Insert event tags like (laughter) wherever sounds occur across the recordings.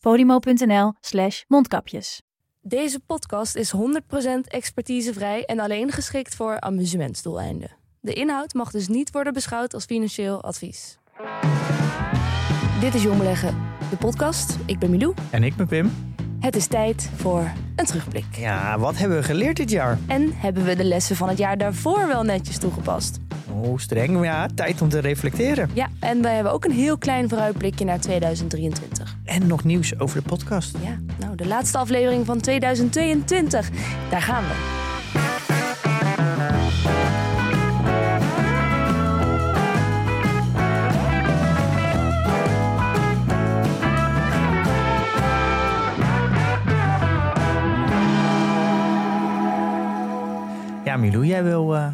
podimo.nl slash mondkapjes. Deze podcast is 100% expertisevrij en alleen geschikt voor amusementsdoeleinden. De inhoud mag dus niet worden beschouwd als financieel advies. Dit is Jong Beleggen, de podcast. Ik ben Milou. En ik ben Pim. Het is tijd voor een terugblik. Ja, wat hebben we geleerd dit jaar? En hebben we de lessen van het jaar daarvoor wel netjes toegepast? Oh, streng. Maar ja, tijd om te reflecteren. Ja, en we hebben ook een heel klein vooruitblikje naar 2023. En nog nieuws over de podcast. Ja, nou, de laatste aflevering van 2022. Daar gaan we. Ja, Milou, jij wil uh,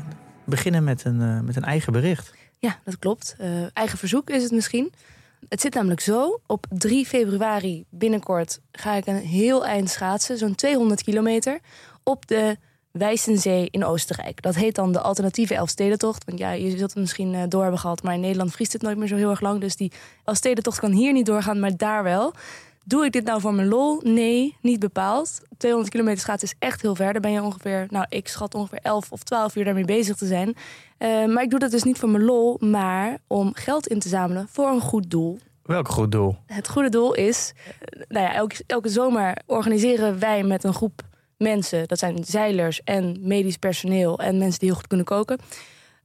beginnen met een, uh, met een eigen bericht. Ja, dat klopt. Uh, eigen verzoek is het misschien. Het zit namelijk zo. Op 3 februari binnenkort ga ik een heel eind schaatsen, zo'n 200 kilometer, op de Wijzenzee in Oostenrijk. Dat heet dan de alternatieve Elfstedentocht. Want ja, je zult het misschien door hebben gehad, maar in Nederland vriest het nooit meer zo heel erg lang. Dus die Elfstedentocht kan hier niet doorgaan, maar daar wel. Doe ik dit nou voor mijn lol? Nee, niet bepaald. 200 kilometer schaatsen is echt heel ver. Daar ben je ongeveer, nou, ik schat ongeveer 11 of 12 uur daarmee bezig te zijn. Uh, maar ik doe dat dus niet voor mijn lol, maar om geld in te zamelen voor een goed doel. Welk goed doel? Het goede doel is, uh, nou ja, elke, elke zomer organiseren wij met een groep mensen, dat zijn zeilers en medisch personeel en mensen die heel goed kunnen koken.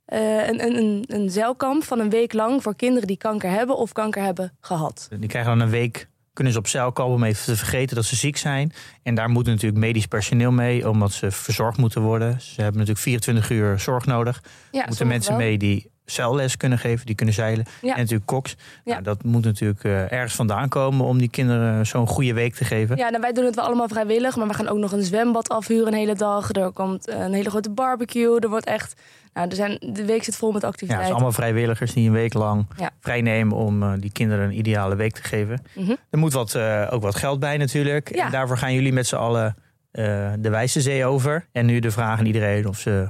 Uh, een, een, een zeilkamp van een week lang voor kinderen die kanker hebben of kanker hebben gehad. Die krijgen dan een week kunnen ze op zeil komen om even te vergeten dat ze ziek zijn. En daar moet natuurlijk medisch personeel mee, omdat ze verzorgd moeten worden. Ze hebben natuurlijk 24 uur zorg nodig. Ja, moeten mensen wel. mee die zeilles kunnen geven, die kunnen zeilen. Ja. En natuurlijk koks. Ja. Nou, dat moet natuurlijk uh, ergens vandaan komen om die kinderen zo'n goede week te geven. Ja, nou, wij doen het wel allemaal vrijwillig, maar we gaan ook nog een zwembad afhuren een hele dag. Er komt een hele grote barbecue. Er wordt echt. Nou, er zijn, de week zit vol met Ja, het activiteiten. zijn allemaal vrijwilligers die een week lang Ja. vrijnemen om uh, die kinderen een ideale week te geven. Mhm. Er moet wat, uh, ook wat geld bij natuurlijk. Ja. En daarvoor gaan jullie met z'n allen uh, de Wijze Zee over. En nu de vraag aan iedereen of ze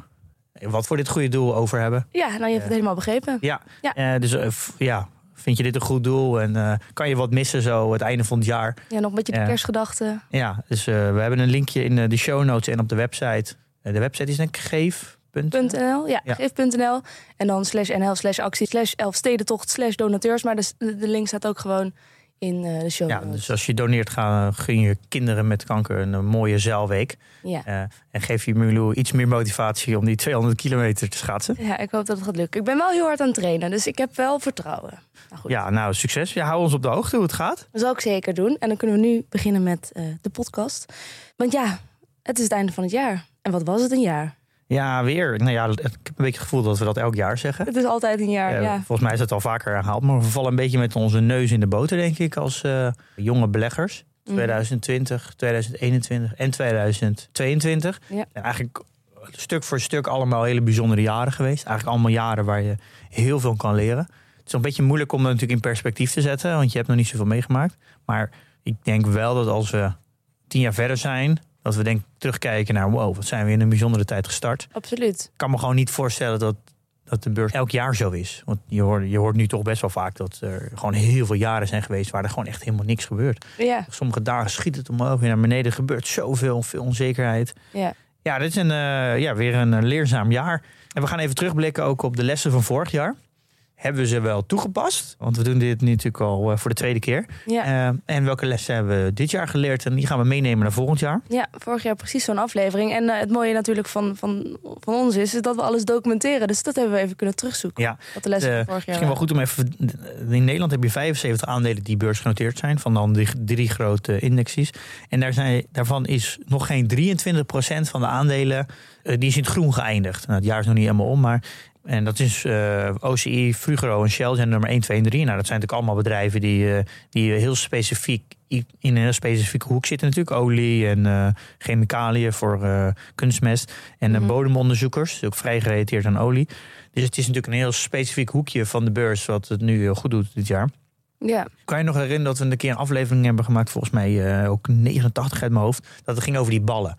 wat voor dit goede doel over hebben. Ja, nou, je hebt het helemaal begrepen. Ja, Ja. Eh, dus eh, ja, vind je dit een goed doel? En eh, kan je wat missen zo het einde van het jaar? Ja, nog een beetje de Ja. kerstgedachten. Ja, dus eh, we hebben een linkje in eh, de show notes en op de website. Eh, de website is denk ik geef. .nl, ja, Ja. geef.nl. En dan slash nl slash actie slash elfstedentocht slash donateurs. Maar de, de link staat ook gewoon in eh, de show Ja, dus als je doneert, ga, gun je kinderen met kanker een, eh, mooie zeilweek. Ja. Eh, en geef je Milou iets meer motivatie om die 200 kilometer te schaatsen. ja, ik hoop dat het gaat lukken. Ik ben wel heel hard aan het trainen, dus ik heb wel vertrouwen. Nou goed, Ja, nou, succes. Ja, hou ons op de hoogte hoe het gaat. dat zal ik zeker doen. En dan kunnen we nu beginnen met eh, de podcast. Want ja, het is het einde van het jaar. En wat was het een jaar? Ja, weer. Nou ja, ik heb een beetje het gevoel dat we dat elk jaar zeggen. Het is altijd een jaar, Eh, ja. Volgens mij is het al vaker herhaald. Maar we vallen een beetje met onze neus in de boter, denk ik, als eh, jonge beleggers. Mhm. 2020, 2021 en 2022. Ja. En eigenlijk stuk voor stuk allemaal hele bijzondere jaren geweest. Eigenlijk allemaal jaren waar je heel veel kan leren. Het is een beetje moeilijk om dat natuurlijk in perspectief te zetten, want je hebt nog niet zoveel meegemaakt. Maar ik denk wel dat als we tien jaar verder zijn, dat we denk terugkijken naar wow, wat zijn we in een bijzondere tijd gestart Absoluut. ik kan me gewoon niet voorstellen dat, dat de beurs elk jaar zo is. Want je hoort, je hoort nu toch best wel vaak dat er gewoon heel veel jaren zijn geweest waar er gewoon echt helemaal niks gebeurt. Ja, Sommige dagen schiet het omhoog, weer naar beneden. Gebeurt zoveel, veel onzekerheid. ja. Ja, dit is een, eh, ja, weer een eh, leerzaam jaar. En we gaan even terugblikken ook op de lessen van vorig jaar. Hebben we ze wel toegepast? Want we doen dit nu natuurlijk al eh, voor de tweede keer. ja. Eh, en welke lessen hebben we dit jaar geleerd? En die gaan we meenemen naar volgend jaar. Ja, vorig jaar precies zo'n aflevering. En eh, het mooie natuurlijk van, van, van ons is, is dat we alles documenteren. Dus dat hebben we even kunnen terugzoeken. Ja, Wat de lessen van vorig jaar Misschien wel goed om even. In Nederland heb je 75 aandelen die beursgenoteerd zijn. Van dan die drie grote indexes. En daar zijn, daarvan is nog geen 23% van de aandelen. Eh, die is in het groen geëindigd. Nou, het jaar is nog niet helemaal om. Maar En dat is eh, OCI, Frugro en Shell zijn nummer 1, 2 en 3. Nou, dat zijn natuurlijk allemaal bedrijven die, eh, die heel specifiek in een heel specifieke hoek zitten natuurlijk. Olie en chemicaliën voor kunstmest. En Mhm. bodemonderzoekers, dus ook vrij gerelateerd aan olie. Dus het is natuurlijk een heel specifiek hoekje van de beurs wat het nu heel goed doet dit jaar. Ja, Kan je nog herinneren dat we een keer een aflevering hebben gemaakt, volgens mij ook 89 uit mijn hoofd, dat het ging over die ballen.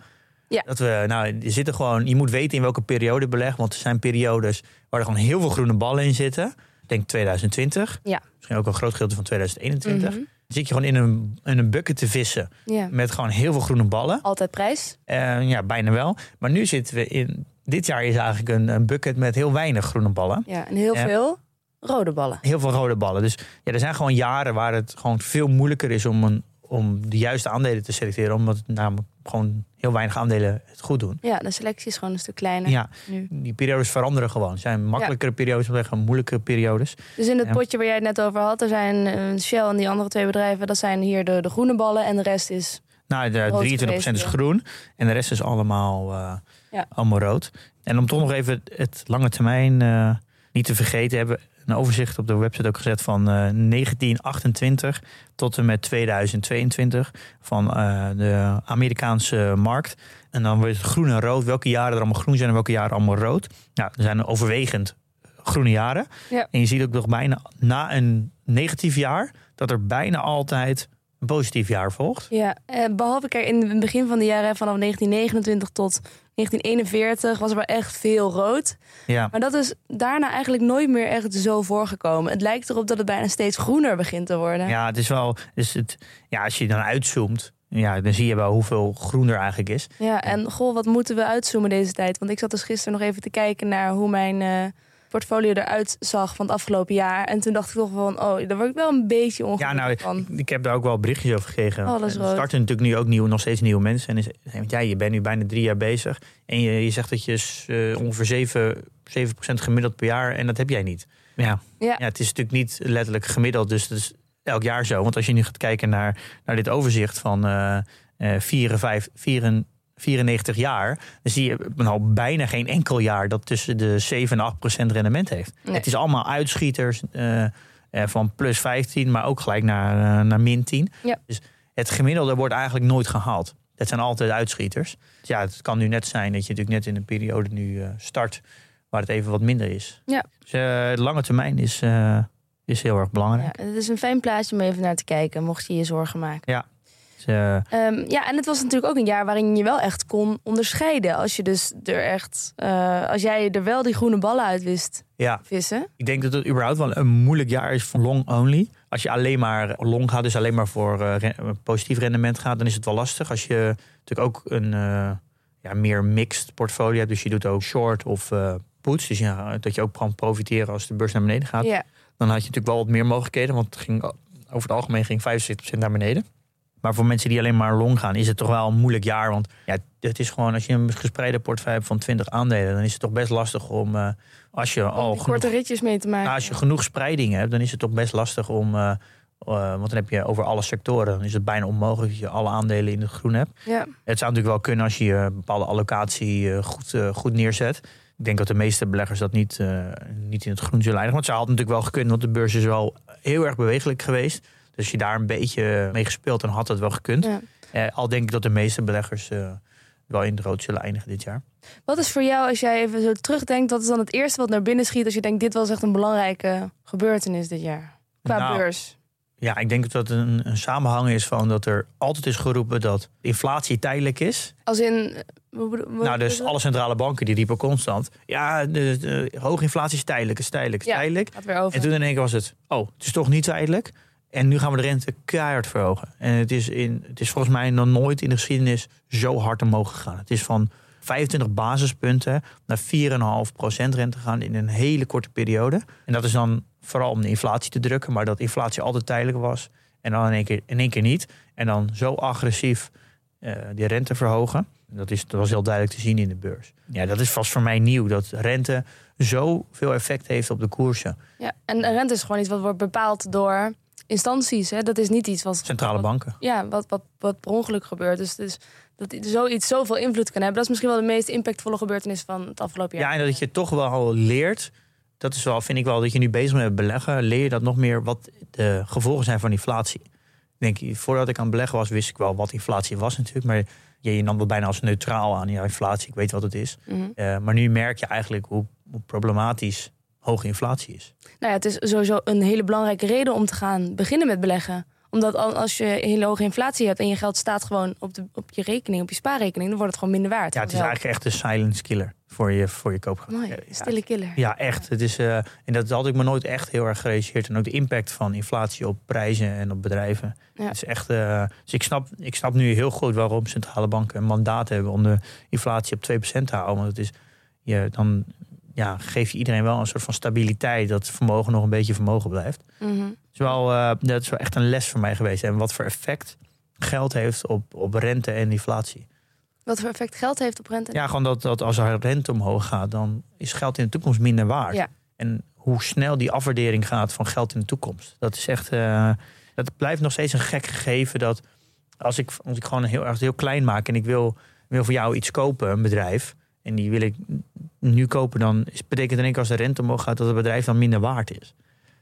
Ja. Dat we, nou, er zitten gewoon, je moet weten in welke periode beleg, want er zijn periodes waar er gewoon heel veel groene ballen in zitten. Denk 2020. Ja. Misschien ook een groot gedeelte van 2021. Mhm. Dan zit je gewoon in een, in een bucket te vissen ja. met gewoon heel veel groene ballen. Altijd prijs. Ja, bijna wel. Maar nu zitten we in, dit jaar is eigenlijk een, een bucket met heel weinig groene ballen. Ja, en heel veel rode ballen. Heel veel rode ballen. Dus ja, er zijn gewoon jaren waar het gewoon veel moeilijker is om, een, om de juiste aandelen te selecteren. Omdat het namelijk gewoon heel weinig aandelen het goed doen. Ja, de selectie is gewoon een stuk kleiner Ja, nu. die periodes veranderen gewoon. Het zijn makkelijkere periodes, maar gewoon moeilijkere periodes. Dus in het potje waar jij het net over had, er zijn eh, Shell en die andere twee bedrijven, dat zijn hier de, de groene ballen en de rest is. Nou, de Rood 23% is geweest, groen en de rest is allemaal, eh, Ja. allemaal rood. En om toch nog even het lange termijn eh, niet te vergeten, hebben een overzicht op de website ook gezet van eh, 1928 tot en met 2022 van eh, de Amerikaanse markt. En dan wordt het groen en rood, welke jaren er allemaal groen zijn en welke jaren allemaal rood. Nou, er zijn overwegend groene jaren. Ja. En je ziet ook nog bijna na een negatief jaar dat er bijna altijd een positief jaar volgt. Ja, eh, behalve kijk, in het begin van de jaren, vanaf 1929 tot 1941, was er wel echt veel rood. Ja. Maar dat is daarna eigenlijk nooit meer echt zo voorgekomen. Het lijkt erop dat het bijna steeds groener begint te worden. Ja, het is wel. Dus het, ja, als je dan uitzoomt, ja, dan zie je wel hoeveel groen er eigenlijk is. Ja, en goh, wat moeten we uitzoomen deze tijd? Want ik zat dus gisteren nog even te kijken naar hoe mijn eh, portfolio eruit zag van het afgelopen jaar. En toen dacht ik toch van, oh, daar word ik wel een beetje Ja, ongelukkig nou, van. ik heb daar ook wel berichtjes over gekregen. Alles er rood. starten natuurlijk nu ook nieuw, nog steeds nieuwe mensen. En is, want ja, je bent nu bijna drie jaar bezig. En je, je zegt dat je eh, ongeveer 7, 7% gemiddeld per jaar. En dat heb jij niet. Ja, Ja. ja, het is natuurlijk niet letterlijk gemiddeld. Dus het is elk jaar zo. Want als je nu gaat kijken naar, naar dit overzicht van eh eh 54, 94 jaar, dan zie je nou bijna geen enkel jaar dat tussen de 7 en 8 procent rendement heeft. Nee. Het is allemaal uitschieters eh, eh, van plus 15, maar ook gelijk naar, eh, naar min 10. Ja. Dus het gemiddelde wordt eigenlijk nooit gehaald. Het zijn altijd uitschieters. Dus ja, het kan nu net zijn dat je natuurlijk net in een periode nu start waar het even wat minder is. Ja. Dus de lange termijn is, is heel erg belangrijk. Ja, het is een fijn plaatje om even naar te kijken, mocht je je zorgen maken. Dus, eh, Ehm, ja, en het was natuurlijk ook een jaar waarin je wel echt kon onderscheiden. Als je dus er echt, eh, als jij er wel die groene ballen uit wist ja, vissen. ik denk dat het überhaupt wel een moeilijk jaar is voor long only. Als je alleen maar long gaat, dus alleen maar voor eh, re- positief rendement gaat, dan is het wel lastig. Als je natuurlijk ook een ja, meer mixed portfolio hebt, dus je doet ook short of eh puts, dus ja, dat je ook kan profiteren als de beurs naar beneden gaat. Ja, dan had je natuurlijk wel wat meer mogelijkheden. Want het ging, over het algemeen ging 75% naar beneden. Maar voor mensen die alleen maar long gaan, is het toch wel een moeilijk jaar. Want ja, het is gewoon, als je een gespreide portefeuille hebt van 20 aandelen, dan is het toch best lastig om, eh, als je al korte ritjes mee te maken. nou, als je genoeg spreiding hebt, dan is het toch best lastig om, eh, eh, want dan heb je over alle sectoren, dan is het bijna onmogelijk dat je alle aandelen in het groen hebt. ja. Het zou natuurlijk wel kunnen als je een bepaalde allocatie goed, goed neerzet. Ik denk dat de meeste beleggers dat niet, niet in het groen zullen eindigen. Want ze had natuurlijk wel gekund, want de beurs is wel heel erg bewegelijk geweest. Dus je daar een beetje mee gespeeld, dan had het wel gekund. ja. Eh, al denk ik dat de meeste beleggers eh, wel in het rood zullen eindigen dit jaar. Wat is voor jou, als jij even zo terugdenkt, wat is dan het eerste wat naar binnen schiet als je denkt, dit was echt een belangrijke gebeurtenis dit jaar? Qua Nou, beurs. Ja, ik denk dat het een, een samenhang is van dat er altijd is geroepen dat inflatie tijdelijk is. Als in. eh, Nou, dus alle centrale banken die riepen constant. Ja, de, de hoge inflatie is tijdelijk, is tijdelijk, is Ja. tijdelijk. weer over. En toen in één keer was het, oh, het is toch niet tijdelijk. En nu gaan we de rente keihard verhogen. En het is, in, het is volgens mij nog nooit in de geschiedenis zo hard omhoog gegaan. Het is van 25 basispunten naar 4,5% rente gegaan in een hele korte periode. En dat is dan vooral om de inflatie te drukken. Maar dat inflatie altijd tijdelijk was. En dan in één keer, in één keer niet. En dan zo agressief eh, die rente verhogen. Dat, is, dat was heel duidelijk te zien in de beurs. Ja, dat is vast voor mij nieuw. Dat rente zoveel effect heeft op de koersen. Ja, en rente is gewoon iets wat wordt bepaald door instanties. Hè? Dat is niet iets wat... Centrale wat- banken. Ja, wat, wat, wat per ongeluk gebeurt. Dus, dus dat zoiets zoveel invloed kan hebben. Dat is misschien wel de meest impactvolle gebeurtenis van het afgelopen jaar. Ja, en dat je toch wel leert. Dat is wel, vind ik wel, dat je nu bezig bent met beleggen. Leer je dat nog meer wat de gevolgen zijn van inflatie. Ik Denk, voordat ik aan het beleggen was, wist ik wel wat inflatie was natuurlijk. Maar je, je nam het bijna als neutraal aan. Ja, inflatie, ik weet wat het is. Mhm. Eh, maar nu merk je eigenlijk hoe, hoe problematisch hoge inflatie is. Nou ja, het is sowieso een hele belangrijke reden om te gaan beginnen met beleggen. Omdat al- als je hele hoge inflatie hebt en je geld staat gewoon op, de, op je rekening, op je spaarrekening, dan wordt het gewoon minder waard. Ja, het is eigenlijk echt een silence killer voor je, voor je koopkracht. Mooi, stille killer. Ja, echt. Het is, eh, en dat had ik me nooit echt heel erg gerealiseerd. En ook de impact van inflatie op prijzen en op bedrijven. Ja. Het is echt, eh, dus ik snap, ik snap nu heel goed waarom centrale banken een mandaat hebben om de inflatie op 2% te houden. Want het is, je, dan ja, geef je iedereen wel een soort van stabiliteit dat vermogen nog een beetje vermogen blijft. Mhm. Is wel, eh, dat is wel echt een les voor mij geweest. En wat voor effect geld heeft op, op rente en inflatie. Wat voor effect geld heeft op rente? Ja, gewoon dat, dat als er rente omhoog gaat, dan is geld in de toekomst minder waard. Ja. En hoe snel die afwaardering gaat van geld in de toekomst. Dat is echt. eh, dat blijft nog steeds een gek gegeven. Dat als ik, als ik gewoon heel erg heel klein maak en ik wil, wil voor jou iets kopen, een bedrijf. En die wil ik nu kopen, dan betekent in één keer als de rente omhoog gaat dat het bedrijf dan minder waard is.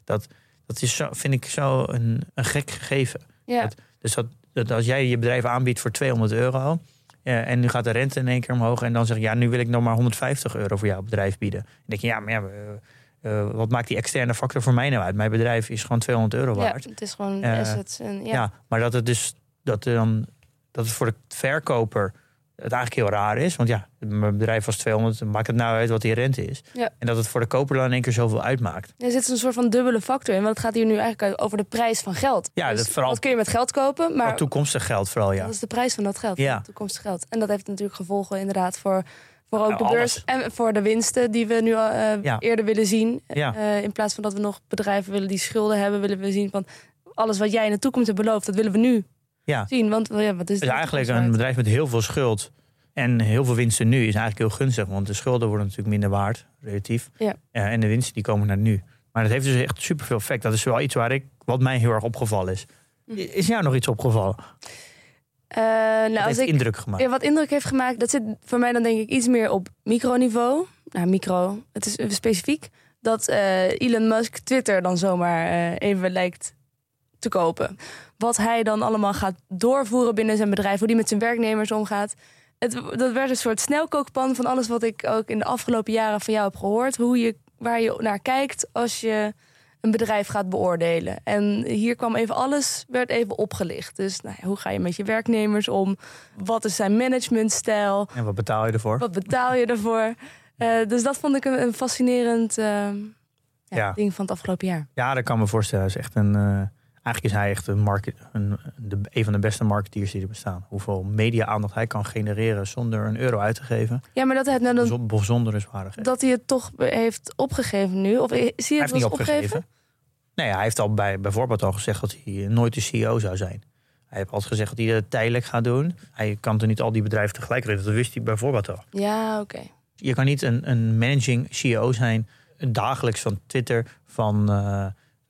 Dat, dat is zo, vind ik zo een, een gek gegeven. Ja. Dus dat, dat als jij je bedrijf aanbiedt voor 200 euro. ja, en nu gaat de rente in één keer omhoog. En dan zeg je, ja, nu wil ik nog maar 150 euro voor jouw bedrijf bieden. Dan denk je, ja, maar ja, eh, eh, wat maakt die externe factor voor mij nou uit? Mijn bedrijf is gewoon 200 euro Ja, waard. het is gewoon Eh, assets. En, ja. Ja. maar dat het dus dat dan dat het voor de verkoper het eigenlijk heel raar is. Want ja, mijn bedrijf was 200, maakt het nou uit wat die rente is. Ja. En dat het voor de koper dan in één keer zoveel uitmaakt. Er zit een soort van dubbele factor in. Want het gaat hier nu eigenlijk over de prijs van geld. Ja, Dus dat vooral- Wat kun je met geld kopen? Maar toekomstig geld vooral, ja. dat is de prijs van dat geld. Ja. Toekomstig geld. En dat heeft natuurlijk gevolgen inderdaad voor, voor ook Nou, de beurs. En voor de winsten die we nu al, eh, Ja. eerder willen zien. Ja. Eh, in plaats van dat we nog bedrijven willen die schulden hebben. Willen we zien van alles wat jij in de toekomst hebt beloofd. Dat willen we nu Ja. zien. Want ja, wat is Dus de eigenlijk een bedrijf met heel veel schuld en heel veel winsten nu is eigenlijk heel gunstig. Want de schulden worden natuurlijk minder waard, relatief. Ja. En de winsten die komen naar nu. Maar dat heeft dus echt superveel effect. Dat is wel iets waar ik, wat mij heel erg opgevallen is. Hm. Is jou nog iets opgevallen? Eh, nou, Dat als ik, indruk gemaakt. Ja, wat indruk heeft gemaakt, dat zit voor mij dan denk ik iets meer op microniveau. Nou, micro, het is specifiek. Dat eh, Elon Musk Twitter dan zomaar eh, even lijkt te kopen. Wat hij dan allemaal gaat doorvoeren binnen zijn bedrijf, hoe die met zijn werknemers omgaat. Het, dat werd een soort snelkookpan van alles wat ik ook in de afgelopen jaren van jou heb gehoord. Hoe je, waar je naar kijkt als je een bedrijf gaat beoordelen. En hier kwam even alles, werd even opgelicht. Dus nou ja, hoe ga je met je werknemers om? Wat is zijn managementstijl? En wat betaal je ervoor? Wat betaal je ervoor? (laughs) Eh, dus dat vond ik een, een fascinerend eh, ja, Ja. ding van het afgelopen jaar. Ja, dat kan me voorstellen. Hij is echt een, eh, eigenlijk is hij echt een, market, een, de, een van de beste marketeers die er bestaan. Hoeveel media-aandacht hij kan genereren zonder een euro uit te geven. Ja, maar dat hij, het nou dan, dat hij het toch heeft opgegeven nu? Of eh, zie je Hij het heeft wel niet opgegeven. Nee, hij heeft al bij, bijvoorbeeld al gezegd dat hij nooit de CEO zou zijn. Hij heeft altijd gezegd dat hij het tijdelijk gaat doen. Hij kan er niet al die bedrijven tegelijk redden. Dat wist hij bijvoorbeeld al. Ja, oké. Je kan niet een, een managing CEO zijn dagelijks van Twitter, van eh,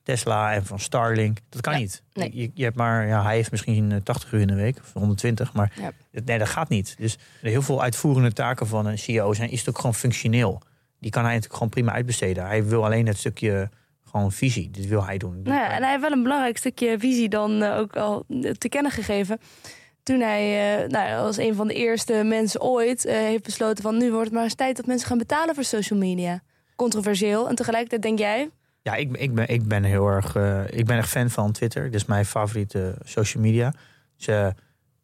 Tesla en van Starlink. Dat kan Ja, niet. nee. Je, je hebt maar, ja, hij heeft misschien eh, 80 uur in de week of 120, maar Ja. nee, dat gaat niet. Dus heel veel uitvoerende taken van een CEO zijn, is het ook gewoon functioneel. Die kan hij natuurlijk gewoon prima uitbesteden. Hij wil alleen het stukje gewoon visie. Dit wil hij doen. Nou ja, en hij heeft wel een belangrijk stukje visie dan eh, ook al te kennen gegeven. Toen hij eh, nou, als een van de eerste mensen ooit eh, heeft besloten van nu wordt het maar eens tijd dat mensen gaan betalen voor social media. Controversieel. En tegelijkertijd denk jij, Ja, ik, ik, ben, ik ben heel erg. eh, ik ben echt fan van Twitter. Dit is mijn favoriete social media. Dus eh,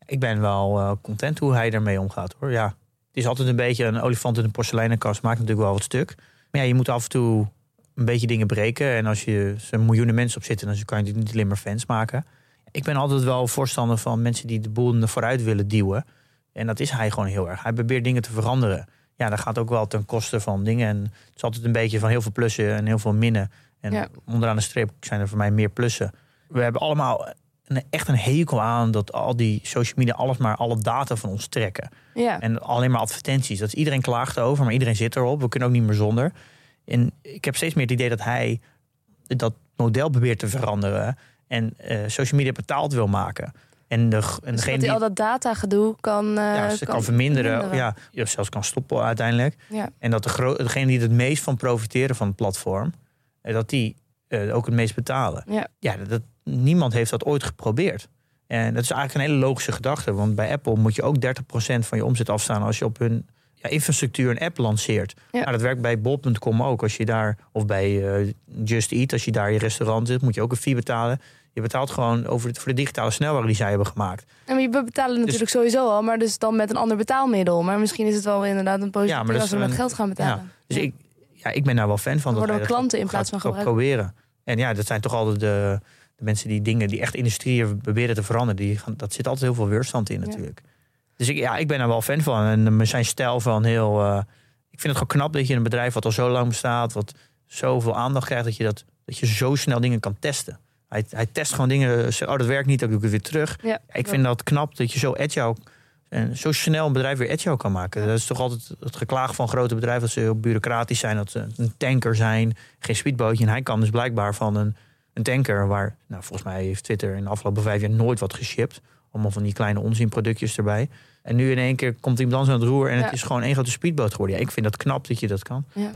ik ben wel eh, content hoe hij ermee omgaat hoor. Ja, het is altijd een beetje een olifant in een porseleinenkast. Maakt natuurlijk wel wat stuk. Maar ja, je moet af en toe een beetje dingen breken. En als je er miljoenen mensen op zitten, dan kan je niet alleen maar fans maken. Ik ben altijd wel voorstander van mensen die de boel naar vooruit willen duwen. En dat is hij gewoon heel erg. Hij probeert dingen te veranderen. Ja, dat gaat ook wel ten koste van dingen. En het is altijd een beetje van heel veel plussen en heel veel minnen. En Ja. onderaan de streep zijn er voor mij meer plussen. We hebben allemaal een, echt een hekel aan dat al die social media alles maar alle data van ons trekken. ja, En alleen maar advertenties. Dat is, iedereen klaagt over, maar iedereen zit erop. We kunnen ook niet meer zonder. En ik heb steeds meer het idee dat hij dat model probeert te veranderen. en eh, social media betaald wil maken. En, de, en Dus degene die al dat datagedoe kan, eh, ja, ze kan, verminderen, Ja, ja, zelfs kan stoppen uiteindelijk. Ja. En dat de degene die het meest van profiteren van het platform, dat die eh, ook het meest betalen. Ja. Ja, dat, dat- niemand heeft dat ooit geprobeerd. En dat is eigenlijk een hele logische gedachte. Want bij Apple moet je ook 30% van je omzet afstaan als je op hun ja, infrastructuur een app lanceert. Ja. Nou, dat werkt bij bol.com ook. Als je daar, of bij eh, Just Eat, als je daar je restaurant zit, moet je ook een fee betalen. Je betaalt gewoon over de, voor de digitale snelweg die zij hebben gemaakt. En we betalen natuurlijk sowieso al, maar dus dan met een ander betaalmiddel. Maar misschien is het wel inderdaad een positief Ja, maar dat als is we met geld gaan betalen. Dus ik, ja, ik ben daar wel fan van. Dan dat worden we klanten in plaats van gebruikers. proberen. En ja, dat zijn toch altijd de, de mensen die dingen die echt industrieën proberen te veranderen. Die gaan, dat zit altijd heel veel weerstand in Ja. natuurlijk. Dus ik, ja, ik ben daar wel fan van. En eh, zijn stijl van heel... eh, ik vind het gewoon knap dat je een bedrijf wat al zo lang bestaat... wat zoveel aandacht krijgt, dat je, dat, dat je zo snel dingen kan testen. Hij, hij test gewoon dingen. zo, Oh, dat werkt niet, dan doe ik het weer terug. Ja, Ik vind dat knap dat je zo agile en zo snel een bedrijf weer agile kan maken. Dat is toch altijd het geklaag van grote bedrijven dat ze heel bureaucratisch zijn, dat ze een tanker zijn, geen speedbootje. En hij kan dus blijkbaar van een, een tanker waar, nou, volgens mij heeft Twitter in de afgelopen vijf jaar nooit wat geshipped. Allemaal van die kleine onzinproductjes erbij. En nu in één keer komt iemand anders aan het roer en Ja. het is gewoon één grote speedboot geworden. Ja, ik vind dat knap dat je dat kan. Ja.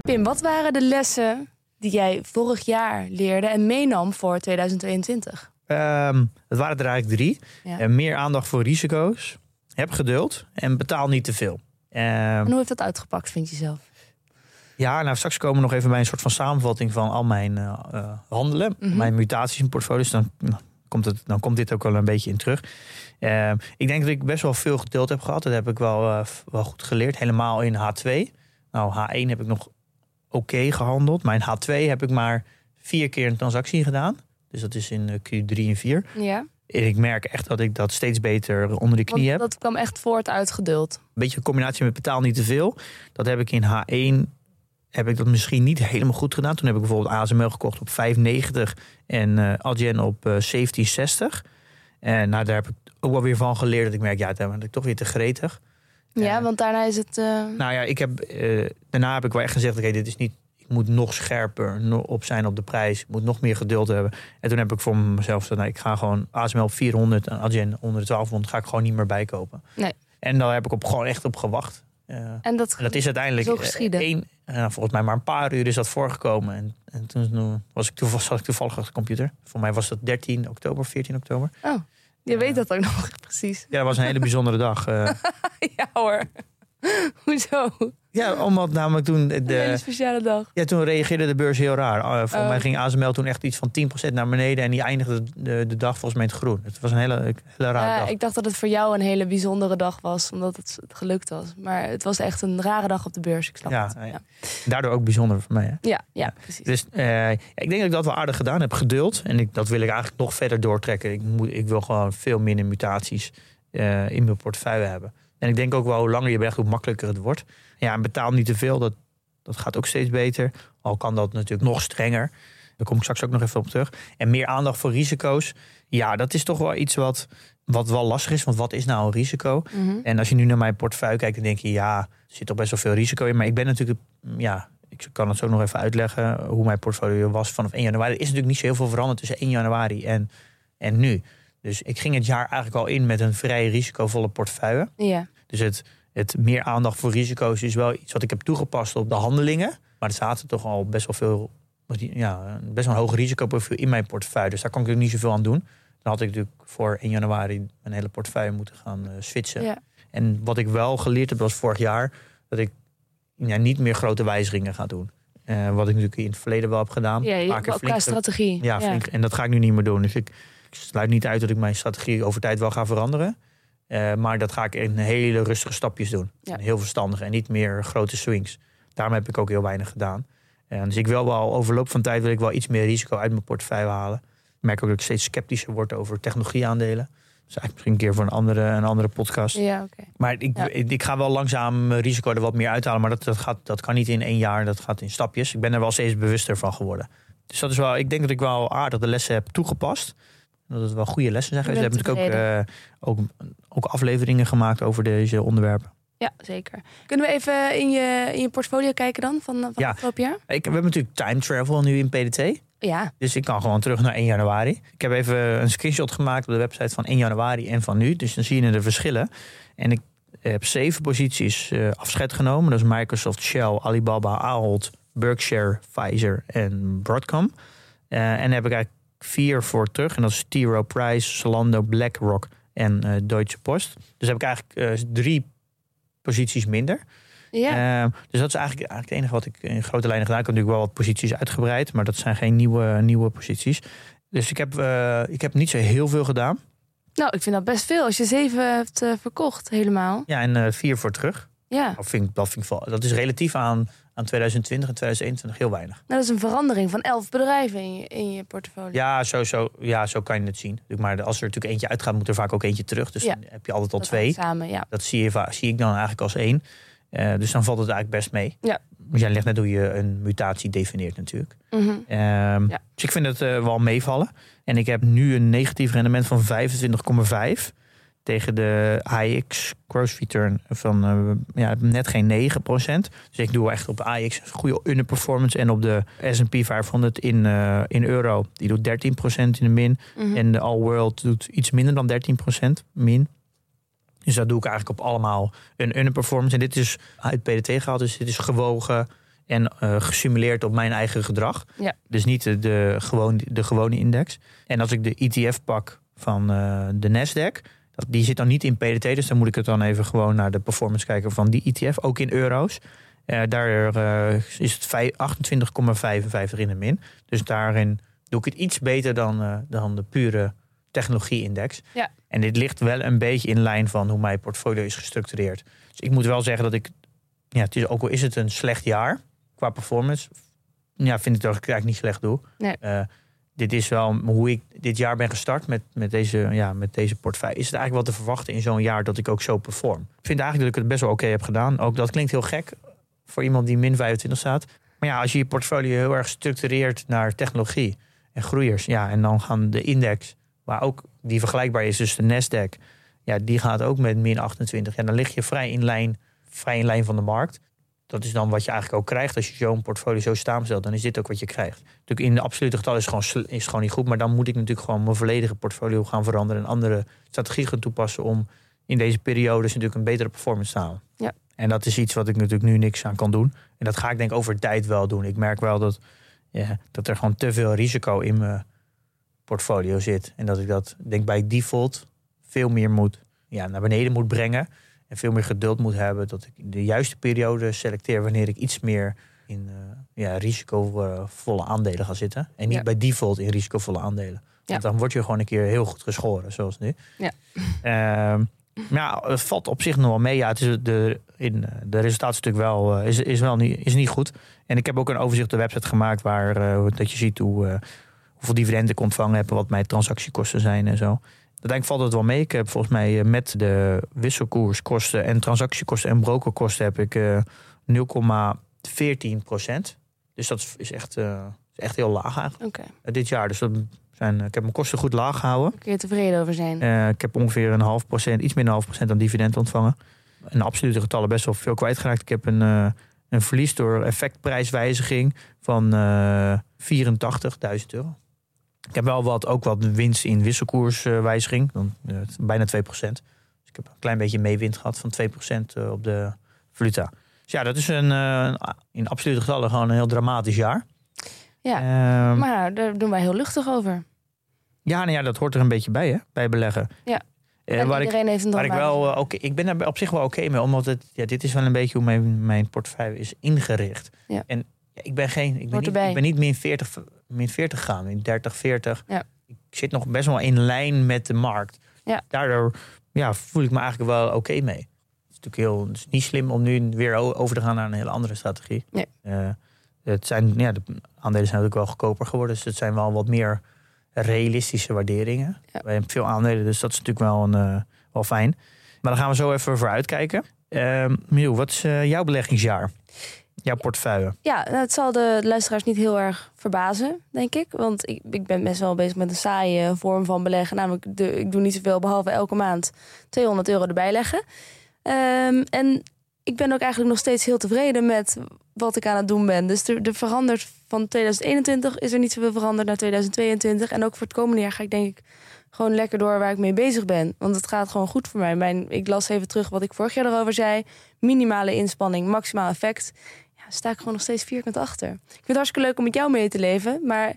Pim, wat waren de lessen die jij vorig jaar leerde en meenam voor 2022? Ehm, het waren er eigenlijk drie. Ja. Meer aandacht voor risico's. Heb geduld en betaal niet te veel. Ehm, En hoe heeft dat uitgepakt, vind je zelf? Ja, nou straks komen we nog even bij een soort van samenvatting van al mijn eh, eh, handelen, Mhm. mijn mutaties in portfolios. Dan, nou, komt het, dan komt dit ook wel een beetje in terug. Eh, ik denk dat ik best wel veel geduld heb gehad. Dat heb ik wel, eh, wel goed geleerd. Helemaal in H2. Nou, H1 heb ik nog oké gehandeld. Maar in H2 heb ik maar vier keer een transactie gedaan. Dus dat is in eh, Q3 en 4. Ja, En ik merk echt dat ik dat steeds beter onder de knie want heb. dat kwam echt voort uit geduld. Een beetje een combinatie met betaal niet te veel. Dat heb ik in H1 heb ik dat misschien niet helemaal goed gedaan. Toen heb ik bijvoorbeeld ASML gekocht op 5,90 en eh Adyen op eh 17,60. En nou, daar heb ik ook wel weer van geleerd dat ik merk, ja, daar ben ik toch weer te gretig. Ja, want daarna is het... eh, Nou ja, ik heb, eh, daarna heb ik wel echt gezegd, oké, dit is niet, moet nog scherper op zijn op de prijs. Moet nog meer geduld hebben. En toen heb ik voor mezelf gezegd, nou, ik ga gewoon ASML op 400 en Adyen onder de 1200 ga ik gewoon niet meer bijkopen. Nee. En daar heb ik op, gewoon echt op gewacht. Eh, en dat, en dat is uiteindelijk Zo eh, geschieden. één, eh, volgens mij maar een paar uur is dat voorgekomen. En, en toen eh, was ik toevallig, zat ik toevallig achter de computer. Voor mij was dat 13 oktober, 14 oktober. oh, je weet dat ook nog (laughs) precies. Ja, dat was een hele bijzondere dag. (laughs) ja hoor. (laughs) Hoezo? ja, omdat namelijk toen Een hele de, speciale dag. ja, toen reageerde de beurs heel raar. Uh, voor Oh. mij ging ASML toen echt iets van 10% naar beneden. En die eindigde de, de dag volgens mij in het groen. Het was een hele, hele rare Ja, dag. ik dacht dat het voor jou een hele bijzondere dag was, omdat het gelukt was. Maar het was echt een rare dag op de beurs. Ik snap Ja, het. ja. Ja. Daardoor ook bijzonder voor mij. Hè? Ja, ja, precies. Dus eh, ik denk dat ik dat wel aardig gedaan heb. Geduld. En ik, dat wil ik eigenlijk nog verder doortrekken. Ik, moet, ik wil gewoon veel minder mutaties eh, in mijn portefeuille hebben. En ik denk ook wel, hoe langer je bent, hoe makkelijker het wordt. Ja, en betaal niet te veel. Dat, dat gaat ook steeds beter. Al kan dat natuurlijk nog strenger. Daar kom ik straks ook nog even op terug. En meer aandacht voor risico's. Ja, dat is toch wel iets wat, wat wel lastig is. Want wat is nou een risico? Mhm. En als je nu naar mijn portefeuille kijkt, dan denk je, ja, er zit toch best wel veel risico in. Maar ik ben natuurlijk, ja, ik kan het zo nog even uitleggen hoe mijn portfolio was vanaf 1 januari. Er is natuurlijk niet zo heel veel veranderd tussen 1 januari en, en nu. Dus ik ging het jaar eigenlijk al in met een vrij risicovolle portefeuille. Ja. Dus het, het meer aandacht voor risico's is wel iets wat ik heb toegepast op de handelingen. Maar er zaten toch al best wel veel, ja, best wel een hoog risicoprofiel in mijn portefeuille. Dus daar kan ik ook niet zoveel aan doen. Dan had ik natuurlijk voor 1 januari mijn hele portefeuille moeten gaan eh, switchen. Ja. En wat ik wel geleerd heb was vorig jaar dat ik ja, niet meer grote wijzigingen ga doen. Eh, wat ik natuurlijk in het verleden wel heb gedaan. Ja, je, qua strategie. ja, flink, en dat ga ik nu niet meer doen. Dus ik, ik sluit niet uit dat ik mijn strategie over tijd wel ga veranderen. Eh, maar dat ga ik in hele rustige stapjes doen. Ja. En heel verstandig en niet meer grote swings. Daarom heb ik ook heel weinig gedaan. En dus ik wil wel over loop van tijd wil ik wel iets meer risico uit mijn portefeuille halen. Ik merk ook dat ik steeds sceptischer word over technologieaandelen. Dus eigenlijk misschien een keer voor een andere, een andere podcast. Ja. Maar ik, Ja. ik, ik ga wel langzaam risico er wat meer uithalen. Maar dat, dat, gaat, dat kan niet in één jaar, dat gaat in stapjes. Ik ben er wel steeds bewuster van geworden. Dus dat is wel, ik denk dat ik wel aardig de lessen heb toegepast. Dat het wel goede lessen zijn geweest. We hebben natuurlijk ook, eh, ook, ook afleveringen gemaakt over deze onderwerpen. Ja, zeker. Kunnen we even in je, in je portfolio kijken dan van, van Ja. afgelopen jaar? Ik, we hebben natuurlijk time travel nu in PDT. Ja, Dus ik kan gewoon terug naar 1 januari. Ik heb even een screenshot gemaakt op de website van 1 januari en van nu. Dus dan zie je de verschillen. En ik heb zeven posities eh, afscheid genomen. Dat is Microsoft, Shell, Alibaba, Ahold, Berkshire, Pfizer en Broadcom. Eh, en dan heb ik eigenlijk vier voor terug. En dat is T. Rowe Price, Zalando, BlackRock en eh, Deutsche Post. Dus heb ik eigenlijk eh, drie posities minder. ja. Ehm, dus dat is eigenlijk, eigenlijk het enige wat ik in grote lijnen gedaan. Ik heb natuurlijk wel wat posities uitgebreid, maar dat zijn geen nieuwe, nieuwe posities. Dus ik heb, eh, ik heb niet zo heel veel gedaan. nou, ik vind dat best veel als je zeven hebt verkocht helemaal. Ja, en vier voor terug. Ja, Dat, vind ik, dat, vind ik dat is relatief aan, aan 2020 en 2021 heel weinig. nou, dat is een verandering van elf bedrijven in je, in je portfolio. Ja, zo, zo, ja, zo kan je het zien. Maar als er natuurlijk eentje uitgaat, moet er vaak ook eentje terug. Dus Ja. dan heb je altijd al Dat twee. Samen, ja. Dat zie, je, zie ik dan eigenlijk als één. Eh, dus dan valt het eigenlijk best mee. Ja. Want jij legt net hoe je een mutatie definieert natuurlijk. Mhm. Ehm, Ja. Dus ik vind het eh, wel meevallen. En ik heb nu een negatief rendement van 25,5 tegen de AX gross return van eh, ja, net geen 9% Dus ik doe echt op AX een goede underperformance en op de S&P 500 in, eh, in euro. Die doet 13% in de min. Mhm. En de All World doet iets minder dan 13% min. Dus dat doe ik eigenlijk op allemaal een underperformance. En dit is uit PDT gehaald, dus dit is gewogen en eh, gesimuleerd op mijn eigen gedrag. Ja. Dus niet de, de, gewoon, de gewone index. En als ik de ETF pak van de Nasdaq, die zit dan niet in PDT, dus dan moet ik het dan even gewoon naar de performance kijken van die ETF, ook in euro's. Eh, daar eh, is het vij- 28,55 in de min. Dus daarin doe ik het iets beter dan, eh, dan de pure technologie-index. Ja. En dit ligt wel een beetje in lijn van hoe mijn portfolio is gestructureerd. Dus ik moet wel zeggen dat ik, ja, het is, ook al is het een slecht jaar qua performance, ja, vind ik dat ik het eigenlijk niet slecht doe. Nee. Dit is wel hoe ik dit jaar ben gestart met, met, deze, ja, met deze. Is het eigenlijk wel te verwachten in zo'n jaar dat ik ook zo perform? Ik vind eigenlijk dat ik het best wel oké heb gedaan. Ook dat klinkt heel gek voor iemand die min 25 staat. Maar ja, als je je portfolio heel erg structureert naar technologie en groeiers. Ja, en dan gaan de index, waar ook die vergelijkbaar is, dus de Nasdaq. Ja, die gaat ook met min 28. Ja, dan lig je vrij in lijn, vrij in lijn van de markt. Dat is dan wat je eigenlijk ook krijgt als je zo'n portfolio zo samenstelt. Dan is dit ook wat je krijgt. Natuurlijk in de absolute getal is het gewoon, is het gewoon niet goed. Maar dan moet ik natuurlijk gewoon mijn volledige portfolio gaan veranderen. En andere strategieën gaan toepassen om in deze periode natuurlijk een betere performance te halen. Ja. En dat is iets wat ik natuurlijk nu niks aan kan doen. En dat ga ik denk ik over tijd wel doen. Ik merk wel dat, ja, dat er gewoon te veel risico in mijn portfolio zit. En dat ik dat denk bij default veel meer moet ja, naar beneden moet brengen. En veel meer geduld moet hebben. Dat ik de juiste periode selecteer wanneer ik iets meer in eh, ja, risicovolle aandelen ga zitten. En niet Ja. bij default in risicovolle aandelen. Want dan word je gewoon een keer heel goed geschoren, zoals nu. Ja. Ehm, maar ja, het valt op zich nog wel mee. Ja, het is de, in, eh, de resultaat is natuurlijk wel, eh, is, is wel niet, is niet goed. En ik heb ook een overzicht op de website gemaakt waar dat je ziet hoe, hoeveel dividenden ik ontvangen heb en wat mijn transactiekosten zijn en zo. Uiteindelijk valt het wel mee. Ik heb volgens mij eh, met de wisselkoerskosten en transactiekosten en brokerkosten heb ik eh 0,14 procent. Dus dat is- echt, eh, is echt heel laag eigenlijk eh, dit jaar. Dus dat zijn, ik heb mijn kosten goed laag gehouden. daar kun je tevreden over zijn. Eh, ik heb ongeveer een half procent, iets meer dan een half procent aan dividend ontvangen. In absolute getallen best wel veel kwijtgeraakt. Ik heb een, eh, een verlies door effectprijswijziging van eh 84.000 euro. Ik heb wel wat, ook wat winst in wisselkoerswijziging, dan, eh, bijna 2% Dus ik heb een klein beetje meewind gehad van 2% eh, op de valuta. Dus ja, dat is een, eh, in absolute getallen gewoon een heel dramatisch jaar. Ja, Ehm, maar daar doen wij heel luchtig over. ja, nou ja, dat hoort er een beetje bij, hè, bij beleggen. Ja. En waar ik, iedereen heeft een waar ik wel, oké, ik ben er op zich wel oké mee, omdat het, ja, dit is wel een beetje hoe mijn, mijn portefeuille is ingericht. Ja. En ja, ik ben geen, ik ben, niet, ik ben niet min 40, min 40 gegaan, min 30, 40. Ja. Ik zit nog best wel in lijn met de markt. Ja. Daardoor ja, voel ik me eigenlijk wel oké mee. Het is natuurlijk heel, het is niet slim om nu weer over te gaan naar een hele andere strategie. Nee. Eh, het zijn, ja, de aandelen zijn natuurlijk wel goedkoper geworden, dus het zijn wel wat meer realistische waarderingen. Ja. Wij hebben veel aandelen, dus dat is natuurlijk wel, een, eh, wel fijn. Maar daar gaan we zo even voor uitkijken. Ehm Miel, wat is eh, jouw beleggingsjaar? Jouw portefeuille? Ja, nou, het zal de luisteraars niet heel erg verbazen, denk ik. Want ik, ik ben best wel bezig met een saaie vorm van beleggen. Namelijk, de, ik doe niet zoveel behalve elke maand 200 euro erbij leggen. Ehm, en ik ben ook eigenlijk nog steeds heel tevreden met wat ik aan het doen ben. Dus er verandert van 2021 is er niet zoveel veranderd naar 2022. En ook voor het komende jaar ga ik denk ik gewoon lekker door waar ik mee bezig ben. Want het gaat gewoon goed voor mij. Mijn, ik las even terug wat ik vorig jaar erover zei. Minimale inspanning, maximaal effect. Sta ik gewoon nog steeds vierkant achter. Ik vind het hartstikke leuk om met jou mee te leven. Maar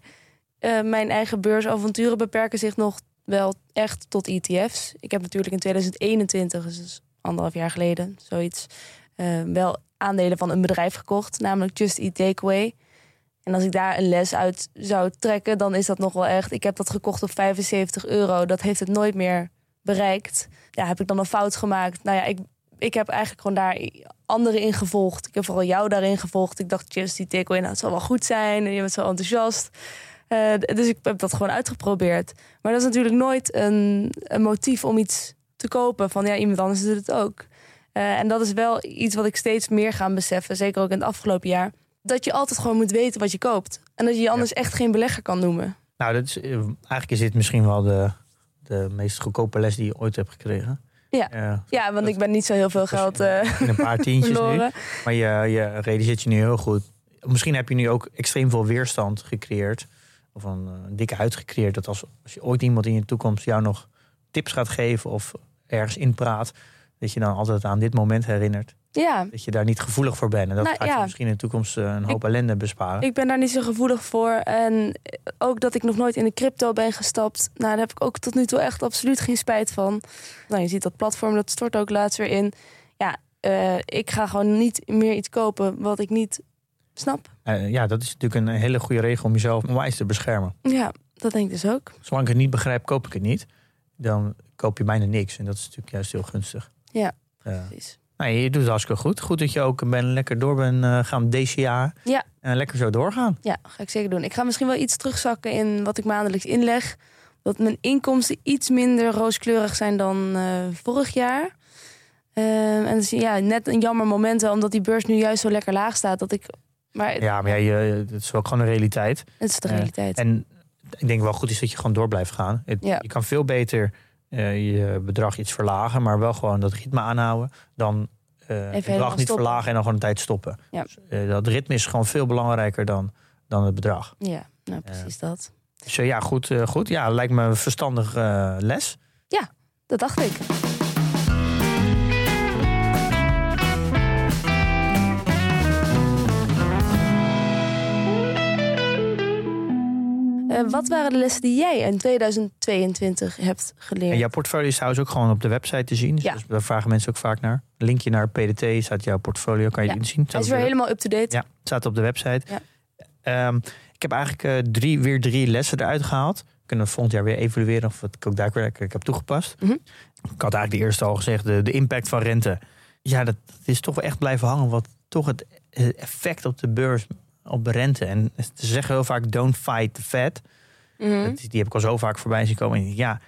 eh, mijn eigen beursavonturen beperken zich nog wel echt tot ETF's. Ik heb natuurlijk in 2021, dus anderhalf jaar geleden, zoiets, uh, wel aandelen van een bedrijf gekocht, namelijk Just Eat Takeaway. En als ik daar een les uit zou trekken, dan is dat nog wel echt. Ik heb dat gekocht op 75 euro. Dat heeft het nooit meer bereikt. Ja, heb ik dan een fout gemaakt? Nou ja, ik, ik heb eigenlijk gewoon daar anderen in gevolgd. Ik heb vooral jou daarin gevolgd. Ik dacht, Eat Takeaway, nou, het zal wel goed zijn. En je bent zo enthousiast. Uh, dus ik heb dat gewoon uitgeprobeerd. Maar dat is natuurlijk nooit een, een motief om iets te kopen. Van ja, iemand anders doet het ook. Uh, en dat is wel iets wat ik steeds meer ga beseffen. Zeker ook in het afgelopen jaar. Dat je altijd gewoon moet weten wat je koopt. En dat je je anders ja. echt geen belegger kan noemen. Nou, dat is, eigenlijk is dit misschien wel de, de meest goedkope les die je ooit hebt gekregen. Ja, ja want ik ben niet zo heel veel geld uh, in een paar tientjes nu. Maar je, je realiseert je nu heel goed. Misschien heb je nu ook extreem veel weerstand gecreëerd of een, een dikke huid gecreëerd. Dat als, als je ooit iemand in je toekomst jou nog tips gaat geven of ergens inpraat, dat je dan altijd aan dit moment herinnert. Ja. Dat je daar niet gevoelig voor bent. En dat Nou, gaat ja. je misschien in de toekomst eh, een hoop ellende besparen. Ik ben daar niet zo gevoelig voor. En ook dat ik nog nooit in de crypto ben gestapt. Nou, daar heb ik ook tot nu toe echt absoluut geen spijt van. Nou, je ziet dat platform, dat stort ook laatst weer in. Ja, eh, ik ga gewoon niet meer iets kopen wat ik niet snap. Eh, ja, dat is natuurlijk een hele goede regel om jezelf onwijs te beschermen. Ja, dat denk ik dus ook. Zolang ik het niet begrijp, koop ik het niet. Dan koop je bijna niks. En dat is natuurlijk juist heel gunstig. Ja, precies. Nou, je doet het hartstikke goed. Goed dat je ook ben, lekker door bent eh, gaan deze jaar. Ja. En lekker zo doorgaan. Ja, ga ik zeker doen. Ik ga misschien wel iets terugzakken in wat ik maandelijks inleg. Dat mijn inkomsten iets minder rooskleurig zijn dan eh, vorig jaar. Ehm, en dus, ja, net een jammer moment wel, omdat die beurs nu juist zo lekker laag staat. Dat ik, maar Ja, maar ja, je, het is ook gewoon een realiteit. het is de Eh, realiteit. En ik denk wel goed is dat je gewoon door blijft gaan. Het- Ja. Je kan veel beter eh, je bedrag iets verlagen, maar wel gewoon dat ritme aanhouden. Dan eh het bedrag niet stoppen. verlagen en dan gewoon een tijd stoppen. Ja. Dus, eh, dat ritme is gewoon veel belangrijker dan, dan het bedrag. ja, nou precies dat. Dus eh, ja, goed, eh, goed. Ja, lijkt me een verstandig eh, les. Dat dacht ik. Eh, wat waren de lessen die jij in 2022 hebt geleerd? En jouw portfolio is trouwens ook gewoon op de website te zien. Dus Ja. daar vragen mensen ook vaak naar. Linkje naar PDT staat jouw portfolio, kan je Ja. inzien. Hij is weer helemaal up-to-date. Ja, het staat op de website. Ja. Ehm, ik heb eigenlijk eh, drie, weer drie lessen eruit gehaald. We kunnen volgend jaar weer evalueren of wat ik ook daadwerkelijk heb toegepast. Mhm. Ik had eigenlijk de eerste al gezegd, de, de impact van rente. Ja, dat, dat is toch wel echt blijven hangen. Wat toch het effect op de beurs, op de rente. En ze zeggen heel vaak, don't fight the Fed. Mhm. Dat, die heb ik al zo vaak voorbij zien komen. En ja,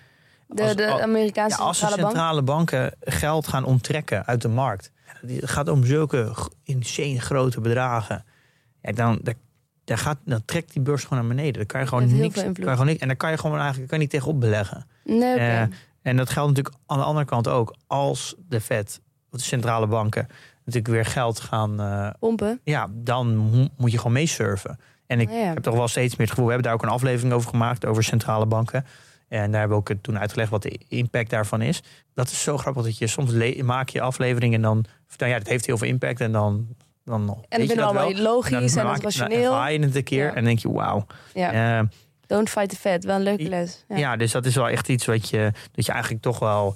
De, als- de als- Amerikaanse ja, als de centrale bank. centrale banken geld gaan onttrekken uit de markt. Het gaat om zulke insane grote bedragen. Ja, dan, gaat, trekt die beurs gewoon naar beneden. Dan kan je gewoon niks. Kan je gewoon niks en dan kan je gewoon eigenlijk kan je niet tegenop beleggen. Nee. Eh, en dat geldt natuurlijk aan de andere kant ook. Als de Fed, of de centrale banken, natuurlijk weer geld gaan. eh, Pompen. ja, dan mo- moet je gewoon meesurfen. En ik ja. heb toch wel steeds meer het gevoel, we hebben daar ook een aflevering over gemaakt, over centrale banken. En daar hebben we ook toen uitgelegd wat de impact daarvan is. Dat is zo grappig dat je soms maak je aflevering en dan, nou ja, dat heeft heel veel impact en dan. dan En dat allemaal wel. logisch dan en dan rationeel. ervaar je het een keer Ja. en dan denk je, wauw. Ja. Eh, Don't fight the Fed. Wel een leuke les. Ja. ja. dus dat is wel echt iets wat je, dat je eigenlijk toch wel,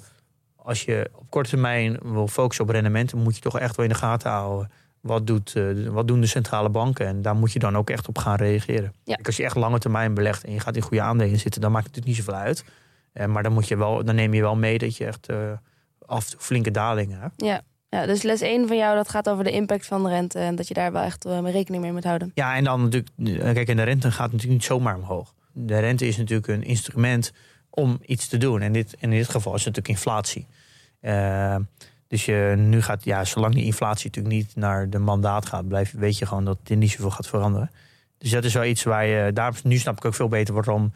als je op korte termijn wil focussen op rendementen, moet je toch echt wel in de gaten houden. Wat, doet, eh, wat doen de centrale banken? En daar moet je dan ook echt op gaan reageren. Ja. Kijk, Als je echt lange termijn belegt en je gaat in goede aandelen zitten, dan maakt het natuurlijk niet zoveel uit. Eh, maar dan, moet je wel, dan neem je wel mee dat je echt eh, af flinke dalingen hebt. Ja. ja, dus les 1 van jou, dat gaat over de impact van de rente. En dat je daar wel echt rekening mee moet houden. Ja, en dan natuurlijk, kijk, en de rente gaat natuurlijk niet zomaar omhoog. De rente is natuurlijk een instrument om iets te doen. En dit, in dit geval is het natuurlijk inflatie. Dus je nu gaat, ja, zolang die inflatie natuurlijk niet naar de mandaat gaat, blijf, weet je gewoon dat er niet zoveel gaat veranderen. Dus dat is wel iets waar je, daarom, nu snap ik ook veel beter waarom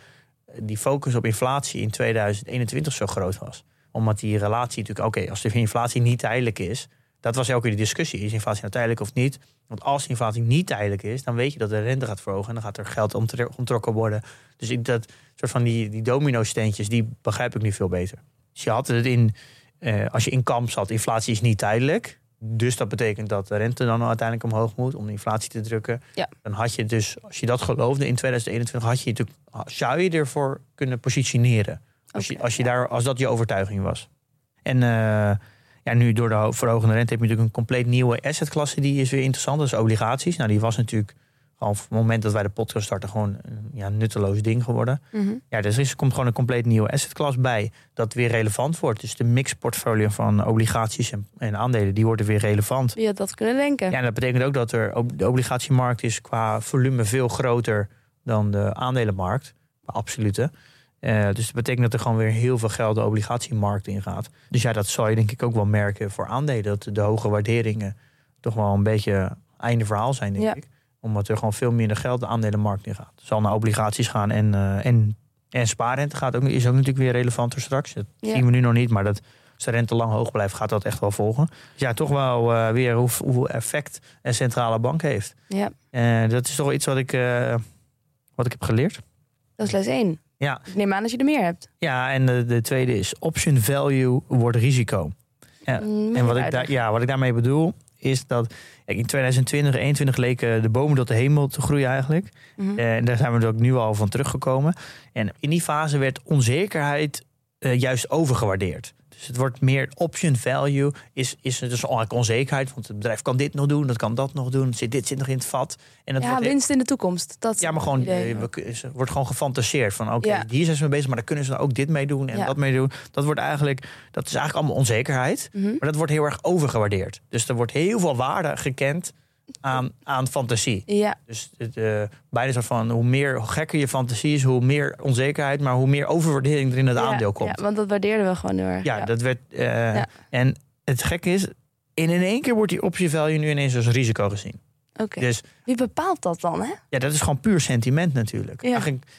die focus op inflatie in 2021 zo groot was. Omdat die relatie natuurlijk, oké, als de inflatie niet tijdelijk is, dat was elke keer de discussie. Is inflatie nou tijdelijk of niet? Want als inflatie niet tijdelijk is, dan weet je dat de rente gaat verhogen en dan gaat er geld ontrokken worden. Dus ik, dat soort van die, die domino-steentjes, die begrijp ik nu veel beter. Dus je had het in, eh, als je in kamp zat, inflatie is niet tijdelijk. Dus dat betekent dat de rente dan uiteindelijk omhoog moet om de inflatie te drukken. Ja. Dan had je dus, als je dat geloofde in 2021, had je natuurlijk, zou je ervoor kunnen positioneren. Als, je, als, je ja. daar, als dat je overtuiging was. En eh, ja, nu door de ho- verhogende rente heb je natuurlijk een compleet nieuwe assetklasse die is weer interessant. Dat is obligaties. Nou, die was natuurlijk al van het moment dat wij de podcast starten gewoon een ja, nutteloos ding geworden. Mhm. Ja, dus er komt gewoon een compleet nieuwe assetklas bij dat weer relevant wordt. Dus de mixportfolio van obligaties en, en aandelen, die worden weer relevant. Wie had dat kunnen denken? Ja, en dat betekent ook dat er ook de obligatiemarkt is qua volume veel groter dan de aandelenmarkt, absolute. Eh, dus dat betekent dat er gewoon weer heel veel geld de obligatiemarkt ingaat. Dus ja, dat zal je denk ik ook wel merken voor aandelen. Dat de hoge waarderingen toch wel een beetje einde verhaal zijn, denk Ja. ik. Omdat er gewoon veel minder geld de aandelenmarkt in gaat. Het zal naar obligaties gaan en, eh, en, en spaarrente gaat ook, is ook natuurlijk weer relevanter straks. Dat Ja. zien we nu nog niet, maar dat, als de rente lang hoog blijft, gaat dat echt wel volgen. Dus ja, toch wel eh, weer hoe, hoeveel effect een centrale bank heeft. Ja, En dat is toch iets wat ik, eh, wat ik heb geleerd. dat is les 1. Ja. Ik neem aan dat je er meer hebt. Ja, en de, de tweede is option value wordt risico. Ja, Mm, En wat ik, daar, ja, wat ik daarmee bedoel, is dat in 2020, 2021 leken de bomen tot de hemel te groeien eigenlijk. Mhm. Eh, En daar zijn we ook nu al van teruggekomen. En in die fase werd onzekerheid eh, juist overgewaardeerd. Dus het wordt meer option value, is, is dus eigenlijk onzekerheid. Want het bedrijf kan dit nog doen, dat kan dat nog doen. Zit, dit zit nog in het vat. En dat ja, wordt, winst in de toekomst. Dat ja, maar gewoon, idee. eh, we er wordt gewoon gefantaseerd van oké, Ja. hier zijn ze mee bezig, maar daar kunnen ze dan ook dit mee doen en Ja. dat mee doen. Dat wordt eigenlijk, dat is eigenlijk allemaal onzekerheid, Mhm. maar dat wordt heel erg overgewaardeerd. Dus er wordt heel veel waarde gekend aan, aan fantasie. Ja, Dus het, bijna zo van hoe meer hoe gekker je fantasie is, hoe meer onzekerheid, maar hoe meer overwaardering er in het ja, aandeel komt. Ja, want dat waardeerden we gewoon erg. Ja, dat werd. eh, Ja. En het gekke is, in in één keer wordt die optie value nu ineens als risico gezien. Oké. Dus Wie bepaalt dat dan, hè? ja, dat is gewoon puur sentiment natuurlijk.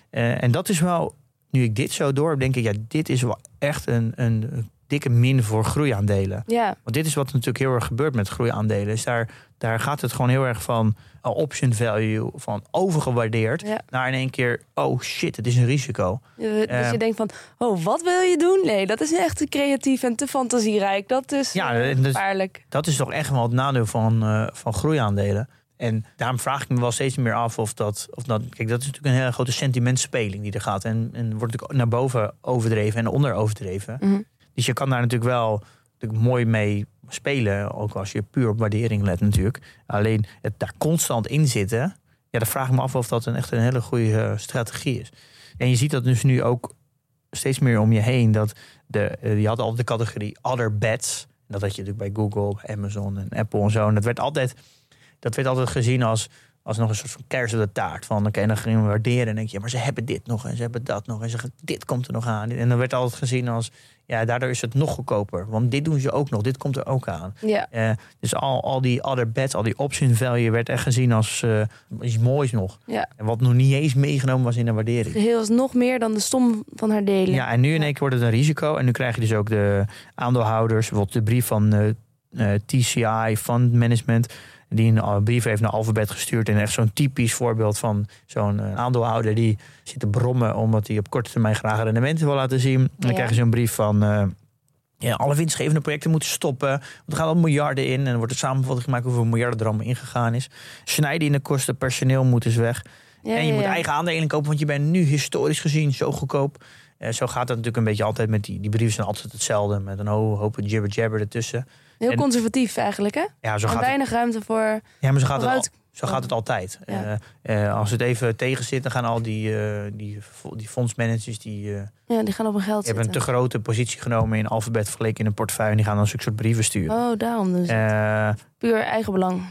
Eh, en dat is wel, nu ik dit zo door heb, denk ik, ja, dit is wel echt een, een dikke min voor groeiaandelen. Ja, Want dit is wat natuurlijk heel erg gebeurt met groeiaandelen. Dus daar, daar gaat het gewoon heel erg van uh, option value, van overgewaardeerd, ja. naar in één keer, oh shit, het is een risico. Eh, Dus Eh. je denkt van, oh, wat wil je doen? Nee, dat is echt te creatief en te fantasierijk. Dat is Ja, eh, gevaarlijk. Dat is toch echt wel het nadeel van, eh, van groeiaandelen. En daarom vraag ik me wel steeds meer af of dat, of dat. Kijk, dat is natuurlijk een hele grote sentimentspeling die er gaat. En, en wordt natuurlijk naar boven overdreven en onder overdreven. Mhm. Dus je kan daar natuurlijk wel mooi mee spelen. Ook als je puur op waardering let, natuurlijk. Alleen het daar constant in zitten. Ja, dan vraag ik me af of dat een echt een hele goede eh, strategie is. En je ziet dat dus nu ook steeds meer om je heen. Dat de, eh, je had altijd de categorie other bets. Dat had je natuurlijk bij Google, Amazon en Apple en zo. En dat werd altijd, dat werd altijd gezien als, als nog een soort van kers op de taart. Van oké, dan gingen we waarderen. En denk je, maar ze hebben dit nog en ze hebben dat nog. En ze, dit komt er nog aan. En dan werd altijd gezien als, ja, daardoor is het nog goedkoper. Want dit doen ze ook nog, dit komt er ook aan. Ja, Eh, dus al, al die other bets, al die option value werd echt gezien als eh, iets moois nog. ja. En wat nog niet eens meegenomen was in de waardering. Geheel is nog meer dan de som van haar delen. Ja, en nu in één keer wordt het een risico. En nu krijg je dus ook de aandeelhouders, bijvoorbeeld de brief van eh, eh, TCI Fund Management. Die een brief heeft naar Alphabet gestuurd. En echt zo'n typisch voorbeeld van zo'n eh, aandeelhouder die zit te brommen omdat hij op korte termijn graag rendementen wil laten zien. En dan Ja. krijg je zo'n brief van. eh, ja, alle winstgevende projecten moeten stoppen. Want er gaan al miljarden in. En er wordt een samenvatting gemaakt hoeveel miljarden er allemaal ingegaan is. Snijden in de kosten, personeel moet dus weg. Ja, en je moet eigen aandelen kopen, want je bent nu historisch gezien zo goedkoop. Eh, zo gaat dat natuurlijk een beetje altijd met die, die brieven zijn altijd hetzelfde. Met een ho- hoop jibber jabber ertussen. Heel En- conservatief eigenlijk, hè? Ja, zo En gaat het, weinig ruimte voor ja maar zo gaat het, al, zo gaat het altijd. Ja. Eh, eh, als het even tegen zit, dan gaan al die, eh, die, die fondsmanagers... die, Ja, die gaan op hun geld die hebben een te grote positie genomen in alfabet vergeleken in een portefeuille. En die gaan dan zulke soort brieven sturen. Oh, daarom dus. Puur eigen belang.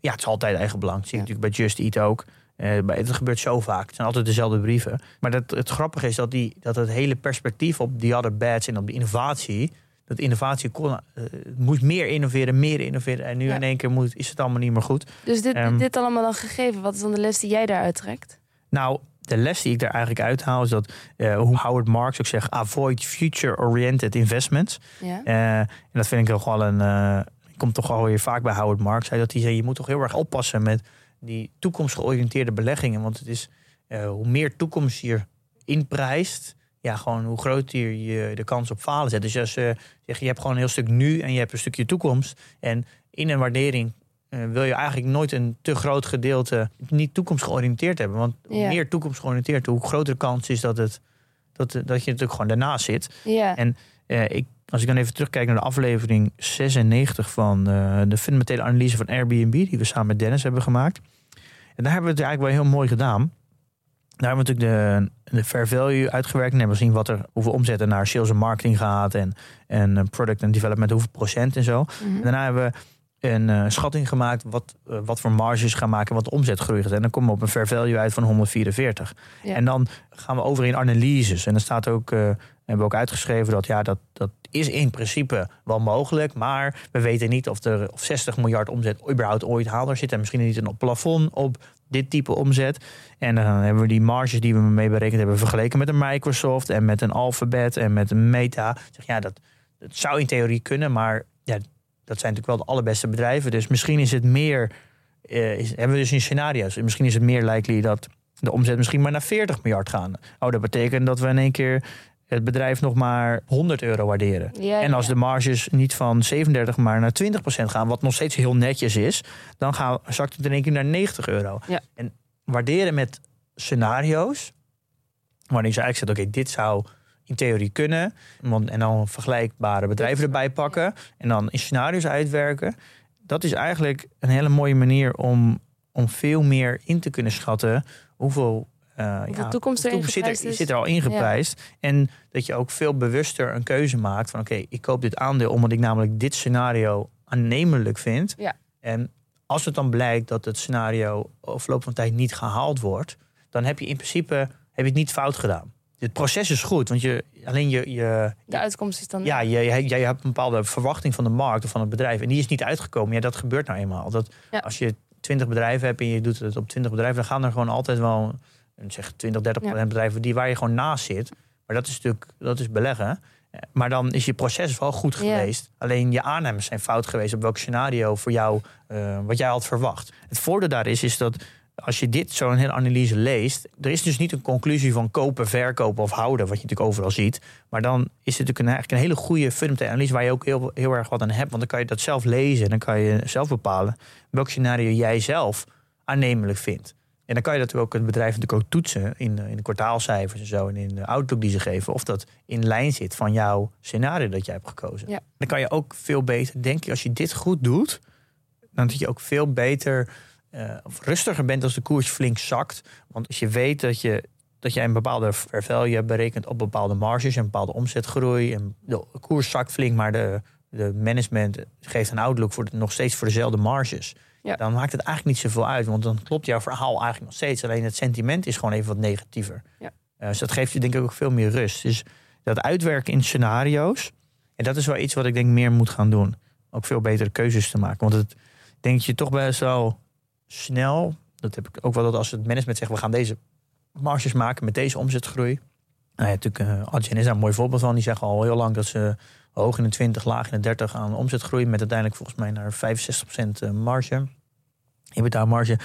Ja, het is altijd eigen belang. Dat zie je Ja. natuurlijk bij Just Eat ook. Bij- het gebeurt zo vaak. Het zijn altijd dezelfde brieven. Maar dat, het grappige is dat, die, dat het hele perspectief op die other bets en op de innovatie... dat innovatie kon, eh, het moest meer innoveren, meer innoveren. En nu Ja. in één keer moet, is het allemaal niet meer goed. Dus dit, Ehm. dit allemaal dan gegeven. Wat is dan de les die jij daaruit trekt? Nou, de les die ik daar eigenlijk uithaal is dat, uh, hoe Howard Marks ook zegt, avoid future-oriented investments. Ja. Uh, en dat vind ik toch wel een, uh, komt toch alweer vaak bij Howard Marks. Hij dat hij zei, je moet toch heel erg oppassen met die toekomstgeoriënteerde beleggingen. Want het is, hoe meer toekomst je inprijst, ja, gewoon hoe groter je de kans op falen zet. Dus als je zegt, je hebt gewoon een heel stuk nu en je hebt een stukje toekomst. En in een waardering uh, wil je eigenlijk nooit een te groot gedeelte niet toekomstgeoriënteerd hebben. Want hoe Ja. meer toekomstgeoriënteerd, hoe grotere kans is dat, het, dat, dat je natuurlijk gewoon daarnaast zit. Ja. En eh, ik, als ik dan even terugkijk naar de aflevering 96 van eh, de fundamentele analyse van Airbnb, die we samen met Dennis hebben gemaakt. En daar hebben we het eigenlijk wel heel mooi gedaan. Daar hebben we natuurlijk de, de fair value uitgewerkt en hebben we gezien wat er, hoeveel omzet er naar sales en marketing gaat en, en eh, product en development, hoeveel procent en zo. Mhm. En daarna hebben we een eh, schatting gemaakt wat, eh, wat voor marges gaan maken, wat de omzetgroei gaat. En dan komen we op een fair value uit van 144. Ja. En dan gaan we over in analyses. En dan staat ook, hebben we ook uitgeschreven dat ja, dat, dat is in principe wel mogelijk. Maar we weten niet of er of 60 miljard omzet überhaupt ooit haalbaar zit. En misschien niet een plafond op dit type omzet. En dan hebben we die marges die we mee berekend hebben vergeleken met een Microsoft en met een Alphabet en met een Meta. Zeg, ja, dat, dat zou in theorie kunnen, maar ja, dat zijn natuurlijk wel de allerbeste bedrijven. Dus misschien is het meer, eh, is, hebben we dus in scenario's. Misschien is het meer likely dat de omzet misschien maar naar 40 miljard gaan. Oh, dat betekent dat we in één keer het bedrijf nog maar 100 euro waarderen. Ja, En als ja. de marges niet van 37 maar naar 20% gaan, wat nog steeds heel netjes is, dan gaan, zakt het in één keer naar 90 euro. Ja. En waarderen met scenario's, waarin ze eigenlijk zegt, oké, dit zou in theorie kunnen, want, en dan vergelijkbare bedrijven erbij pakken en dan in scenario's uitwerken. Dat is eigenlijk een hele mooie manier om, om veel meer in te kunnen schatten hoeveel, eh, Hoeveel toekomst toekomst zit er, zit er al ingeprijsd. En dat je ook veel bewuster een keuze maakt van oké, ik koop dit aandeel omdat ik namelijk dit scenario aannemelijk vind. Ja. En als het dan blijkt dat het scenario overloop van tijd niet gehaald wordt, dan heb je in principe heb je het niet fout gedaan. Het proces is goed, want je, alleen je, je, De uitkomst is dan... ja, je, hebt een bepaalde verwachting van de markt of van het bedrijf. En die is niet uitgekomen. Ja, dat gebeurt nou eenmaal. Dat, Ja. Als je 20 bedrijven hebt en je doet het op 20 bedrijven, dan gaan er gewoon altijd wel een, zeg 20, 30 Ja. bedrijven die waar je gewoon naast zit. Maar dat is natuurlijk dat is beleggen. Eh, Maar dan is je proces wel goed geweest. Alleen je aannames zijn fout geweest op welk scenario voor jou, eh, wat jij had verwacht. Het voordeel daar is, is dat als je dit zo'n hele analyse leest, er is dus niet een conclusie van kopen, verkopen of houden, wat je natuurlijk overal ziet. Maar dan is het natuurlijk een, eigenlijk een hele goede fundamentele analyse waar je ook heel, heel erg wat aan hebt. Want dan kan je dat zelf lezen en dan kan je zelf bepalen welk scenario jij zelf aannemelijk vindt. En dan kan je natuurlijk ook het bedrijf natuurlijk ook toetsen in, eh, in de kwartaalcijfers en zo en in de outlook die ze geven. Of dat in lijn zit van jouw scenario dat jij hebt gekozen. Ja. Dan kan je ook veel beter, denk ik, als je dit goed doet, dan dat je ook veel beter eh, of rustiger bent als de koers flink zakt. Want als je weet dat je, dat jij een bepaalde fair value hebt berekend op bepaalde marges en bepaalde omzetgroei. En de koers zakt flink, maar de, de management geeft een outlook voor de- nog steeds voor dezelfde marges. Ja. Dan maakt het eigenlijk niet zoveel uit, want dan klopt jouw verhaal eigenlijk nog steeds. Alleen het sentiment is gewoon even wat negatiever. Ja. Eh, dus dat geeft je denk ik ook veel meer rust. Dus dat uitwerken in scenario's, en dat is wel iets wat ik denk meer moet gaan doen. Ook veel betere keuzes te maken. Want het denk je toch best wel snel, dat heb ik ook wel dat als het management zegt, we gaan deze marges maken met deze omzetgroei. Nou ja, natuurlijk, uh, Adyen is daar een mooi voorbeeld van. Die zeggen al heel lang dat ze hoog in de 20, laag in de 30 aan omzetgroei. Met uiteindelijk volgens mij naar 65% eh, marge. EBITDA marge.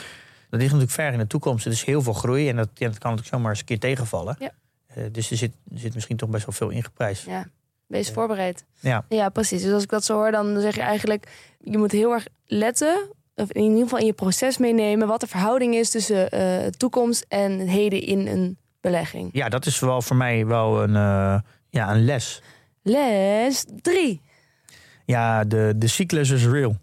Dat ligt natuurlijk ver in de toekomst. Er is heel veel groei en dat, ja, dat kan natuurlijk zomaar eens een keer tegenvallen. Ja. Eh, dus er zit, er zit misschien toch best wel veel ingeprijsd. Ja, wees voorbereid. Ja. ja, precies. Dus als ik dat zo hoor, dan zeg je eigenlijk... je moet heel erg letten, of in ieder geval in je proces meenemen... wat de verhouding is tussen eh, toekomst en het heden in een belegging. Ja, dat is wel voor mij wel een, eh, ja, een les. Les 3. Ja, de, de cyclus is real.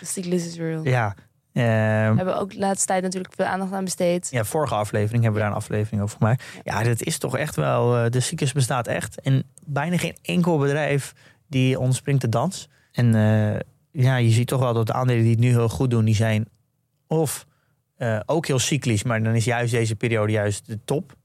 De cyclus is real. Ja. We ehm, hebben ook de laatste tijd natuurlijk veel aandacht aan besteed. ja, vorige aflevering hebben we daar een aflevering over gemaakt. Ja, dat is toch echt wel. eh, de cyclus bestaat echt. En bijna geen enkel bedrijf die ontspringt de dans. En eh, ja, je ziet toch wel dat de aandelen die het nu heel goed doen, die zijn of eh, ook heel cyclisch, maar dan is juist deze periode juist de top.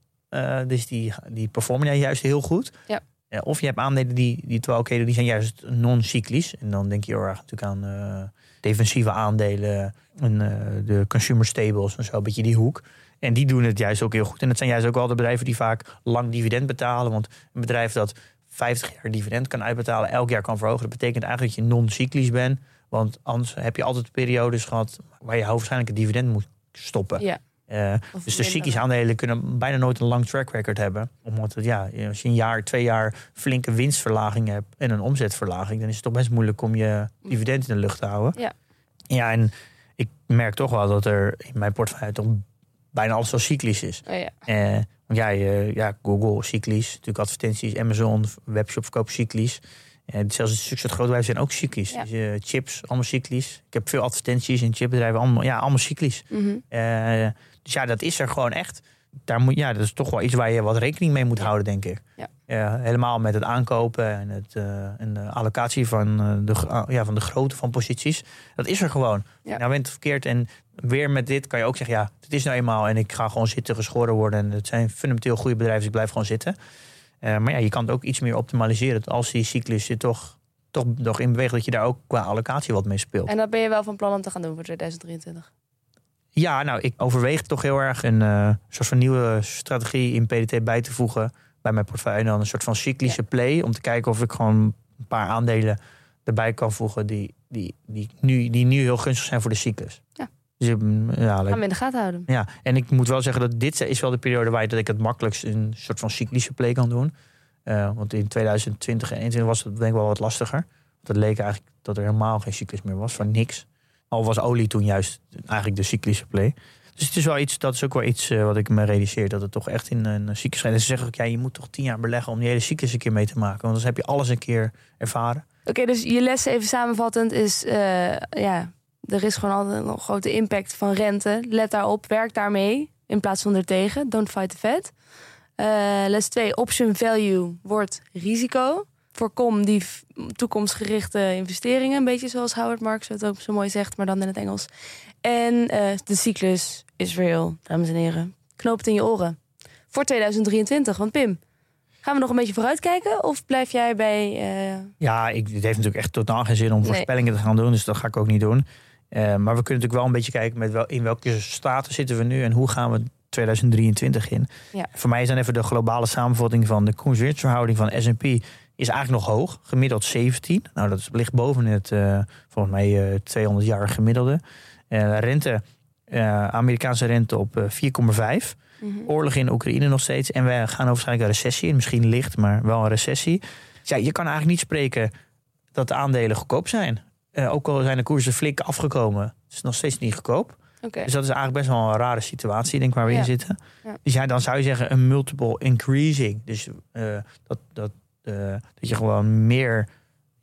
Dus die, die performen juist heel goed. Ja. Of je hebt aandelen die, die oké doen, die zijn juist non-cyclisch. En dan denk je heel erg natuurlijk aan defensieve aandelen en eh, de consumer stables en zo, een beetje die hoek. En die doen het juist ook heel goed. En dat zijn juist ook wel de bedrijven die vaak lang dividend betalen. Want een bedrijf dat 50 jaar dividend kan uitbetalen, elk jaar kan verhogen. Dat betekent eigenlijk dat je non-cyclisch bent. Want anders heb je altijd periodes gehad waar je hoogstwaarschijnlijk het dividend moet stoppen. Ja. Uh, Of dus de cyclische aandelen kunnen bijna nooit een lang track record hebben. Omdat het, ja, als je een jaar, twee jaar flinke winstverlaging hebt en een omzetverlaging, dan is het toch best moeilijk om je dividend in de lucht te houden. Ja. Ja, en ik merk toch wel dat er in mijn portefeuille toch bijna alles wel cyclisch is. Oh, ja. Eh, want ja, ja, Google cyclisch, natuurlijk advertenties, Amazon, webshop verkoop cyclisch. Eh, zelfs de succes grote bedrijven zijn ook cyclisch. Ja. Dus, eh, chips, allemaal cyclisch. Ik heb veel advertenties in chipbedrijven, allemaal, ja, allemaal cyclisch. Eh, dus ja, dat is er gewoon echt. Daar moet, ja, dat is toch wel iets waar je wat rekening mee moet houden, denk ik. Ja. Helemaal met het aankopen en, het, eh, en de allocatie van, eh, de, ah, ja, van de grootte van posities. Dat is er gewoon. Ja. Nou bent het verkeerd. En weer met dit kan je ook zeggen, ja, het is nou eenmaal. En ik ga gewoon zitten, geschoren worden. En het zijn fundamenteel goede bedrijven, dus ik blijf gewoon zitten. Eh, maar ja, je kan het ook iets meer optimaliseren. Als die cyclus je toch, toch nog in beweegt, dat je daar ook qua allocatie wat mee speelt. En dat ben je wel van plan om te gaan doen voor 2023. Ja, nou, ik overweeg toch heel erg een eh, soort van nieuwe strategie in PDT bij te voegen bij mijn portefeuille. En dan een soort van cyclische play om te kijken of ik gewoon een paar aandelen erbij kan voegen die, die, die, nu, die nu heel gunstig zijn voor de cyclus. Ja. Dus, mm, ja, Gaan we in de gaten houden. ja, en ik moet wel zeggen dat dit is wel de periode waar dat ik het makkelijkst een soort van cyclische play kan doen. Eh, want in 2020 en 2021 was het denk ik wel wat lastiger. Het leek eigenlijk dat er helemaal geen cyclus meer was, van niks. Al was olie toen juist eigenlijk de cyclische play. Dus het is wel iets, dat is ook wel iets eh, wat ik me realiseer, dat het toch echt in een cyclus gaat. En ze zeggen ook, ja, je moet toch tien jaar beleggen om die hele cyclus een keer mee te maken. Want anders heb je alles een keer ervaren. Oké, dus je les even samenvattend is... eh, ja, er is gewoon altijd een grote impact van rente. Let daarop, werk daarmee in plaats van ertegen. Don't fight the Fed. Eh, les 2, option value wordt risico. Voorkom die toekomstgerichte investeringen. Een beetje zoals Howard Marks het ook zo mooi zegt, maar dan in het Engels. En eh, de cyclus is real, dames en heren. Knoop het in je oren. Voor 2023, want Pim... Gaan we nog een beetje vooruitkijken? Of blijf jij bij... eh, Ja, ik, het heeft natuurlijk echt totaal geen zin om Nee. voorspellingen te gaan doen. Dus dat ga ik ook niet doen. Eh, maar we kunnen natuurlijk wel een beetje kijken met wel, in welke staten zitten we nu en hoe gaan we 2023 in. Ja. Voor mij is dan even de globale samenvatting van de koers-winstverhouding van S&P is eigenlijk nog hoog, gemiddeld 17. Nou, dat ligt boven het eh, volgens mij eh 200 jaar gemiddelde. Eh, rente, Amerikaanse rente op eh, 4,5. mhm. Oorlog in Oekraïne nog steeds. En we gaan waarschijnlijk een recessie in. Misschien licht, maar wel een recessie. Dus ja, je kan eigenlijk niet spreken dat de aandelen goedkoop zijn. Ook al zijn de koersen flink afgekomen. Het is nog steeds niet goedkoop. Dus dat is eigenlijk best wel een rare situatie, denk ik, waar we Ja. in zitten. Ja. Dus ja, dan zou je zeggen een multiple increasing. Dus dat, dat, eh, dat je gewoon meer...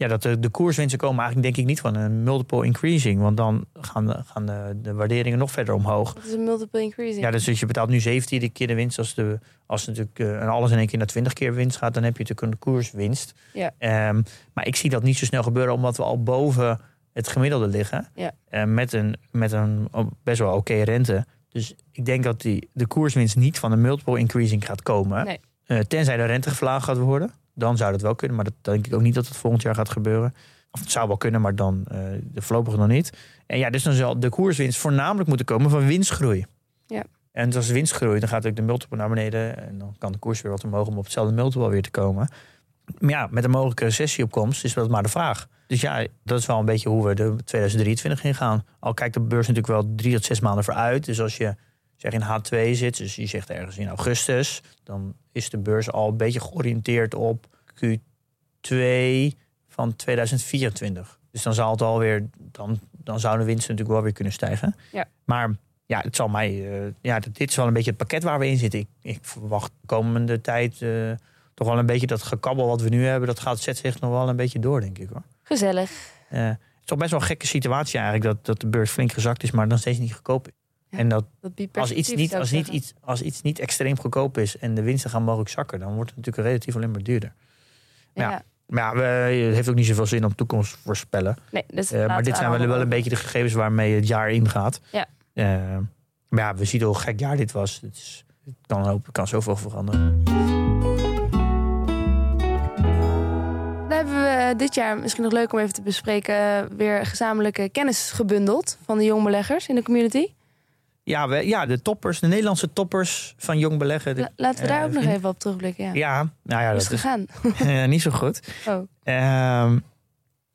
Ja, dat de, de koerswinsten komen eigenlijk denk ik niet van een multiple increasing. Want dan gaan, de, gaan de, de waarderingen nog verder omhoog. Dat is een multiple increasing. Ja, dus als je betaalt nu 17 keer de winst. Als, de, als natuurlijk eh, en alles in één keer naar 20 keer winst gaat, dan heb je natuurlijk een koerswinst. Ja. Ehm, maar ik zie dat niet zo snel gebeuren, omdat we al boven het gemiddelde liggen. Ja. Eh, met een, met een oh, best wel oké rente. Dus ik denk dat die, de koerswinst niet van een multiple increasing gaat komen. Nee. Tenzij de rente verlaagd gaat worden. Dan zou dat wel kunnen, maar dat denk ik ook niet dat het volgend jaar gaat gebeuren. Of het zou wel kunnen, maar dan eh, de voorlopig nog niet. En ja, dus dan zal de koerswinst voornamelijk moeten komen van winstgroei. Ja. En als de winst groeit, dan gaat ook de multiple naar beneden. En dan kan de koers weer wat omhoog om op hetzelfde multiple weer te komen. Maar ja, met een mogelijke recessieopkomst is dat maar de vraag. Dus ja, dat is wel een beetje hoe we de 2023 ingaan. Al kijkt de beurs natuurlijk wel drie tot zes maanden vooruit. Dus als je zeg in H2 zit, dus je zegt ergens in augustus, dan is de beurs al een beetje georiënteerd op Q2 van 2024. Dus dan zal het alweer, dan, dan zou de winst natuurlijk wel weer kunnen stijgen. Ja. Maar ja, het zal mij, eh, ja, dit is wel een beetje het pakket waar we in zitten. Ik, ik verwacht de komende tijd eh, toch wel een beetje dat gekabbel wat we nu hebben, dat gaat zet zich nog wel een beetje door, denk ik hoor. Gezellig. Eh, het is toch best wel een gekke situatie eigenlijk dat, dat de beurs flink gezakt is, maar nog steeds niet goedkoop. Ja, en dat als iets, niet, als, niet iets, als iets niet extreem goedkoop is en de winsten gaan mogelijk zakken, dan wordt het natuurlijk relatief alleen maar duurder. ja. Ja. Maar ja, we, het heeft ook niet zoveel zin om toekomst voorspellen. Nee, dus Eh, maar dit zijn wel, wel een beetje de gegevens waarmee het jaar ingaat. Ja. Eh, maar ja, we zien hoe gek jaar dit was. Het, is, het kan, kan zoveel veranderen. Dan hebben we eh, dit jaar misschien nog leuk om even te bespreken... weer gezamenlijke kennis gebundeld van de jongbeleggers in de community. Ja, we, ja, de toppers, de Nederlandse toppers van jong beleggen. de- La- laten we daar eh, ook nog vind- even op terugblikken. Ja. Ja, nou ja, dat is gegaan? (laughs) eh, niet zo goed. Oh. Ehm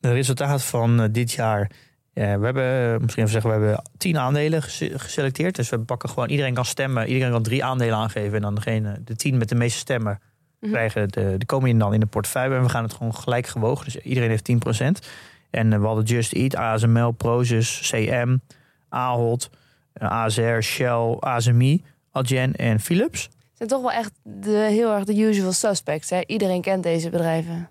het resultaat van eh, dit jaar. eh, we hebben, eh, misschien even zeggen, we hebben tien aandelen gese- geselecteerd. Dus we pakken gewoon, iedereen kan stemmen. Iedereen kan drie aandelen aangeven. En dan degene, de tien met de meeste stemmen Mhm. krijgen de, de komen in dan in de portefeuille. En we gaan het gewoon gelijk gewogen. Dus iedereen heeft 10%. En eh, we hadden Just Eat, ASML, Prozus, CM, Ahold, eh, ASR, Shell, ASMI, Adyen en Philips. Het zijn toch wel echt de, heel erg de usual suspects. Hè? Iedereen kent deze bedrijven.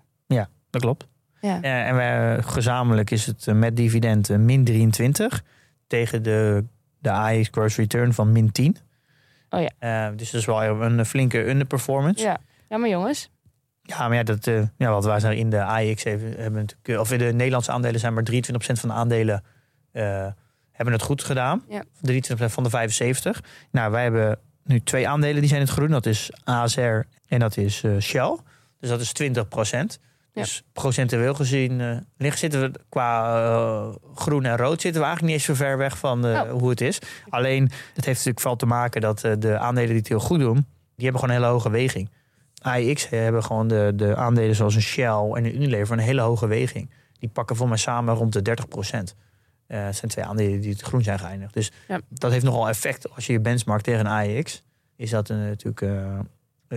Dat klopt. Ja. Eh, en wij, gezamenlijk is het eh, met dividend eh, min 23 tegen de, de AX gross return van min 10. Oh ja. Eh, dus dat is wel een flinke underperformance. Ja, Ja. ja, maar jongens. maar ja, dat, eh, ja, wat wij zijn in de AX hebben, hebben natuurlijk, eh, of in de Nederlandse aandelen zijn maar 23% van de aandelen eh, hebben het goed gedaan. Ja. 23% van de 75. Nou, wij hebben nu twee aandelen die zijn in het groen. Dat is ASR en dat is eh, Shell. Dus dat is 20%. Ja. Dus procentueel gezien eh, liggen zitten we qua eh, groen en rood zitten we eigenlijk niet eens zo ver weg van Oh. hoe het is. Alleen het heeft natuurlijk vooral te maken dat de aandelen die het heel goed doen, die hebben gewoon een hele hoge weging. AIX hebben gewoon de, de aandelen zoals een Shell en een Unilever een hele hoge weging. Die pakken voor mij samen rond de 30 procent. Het zijn twee aandelen die het groen zijn geëindigd. Dus Ja. dat heeft nogal effect als je je benchmarkt tegen een AIX. Is dat eh, natuurlijk eh,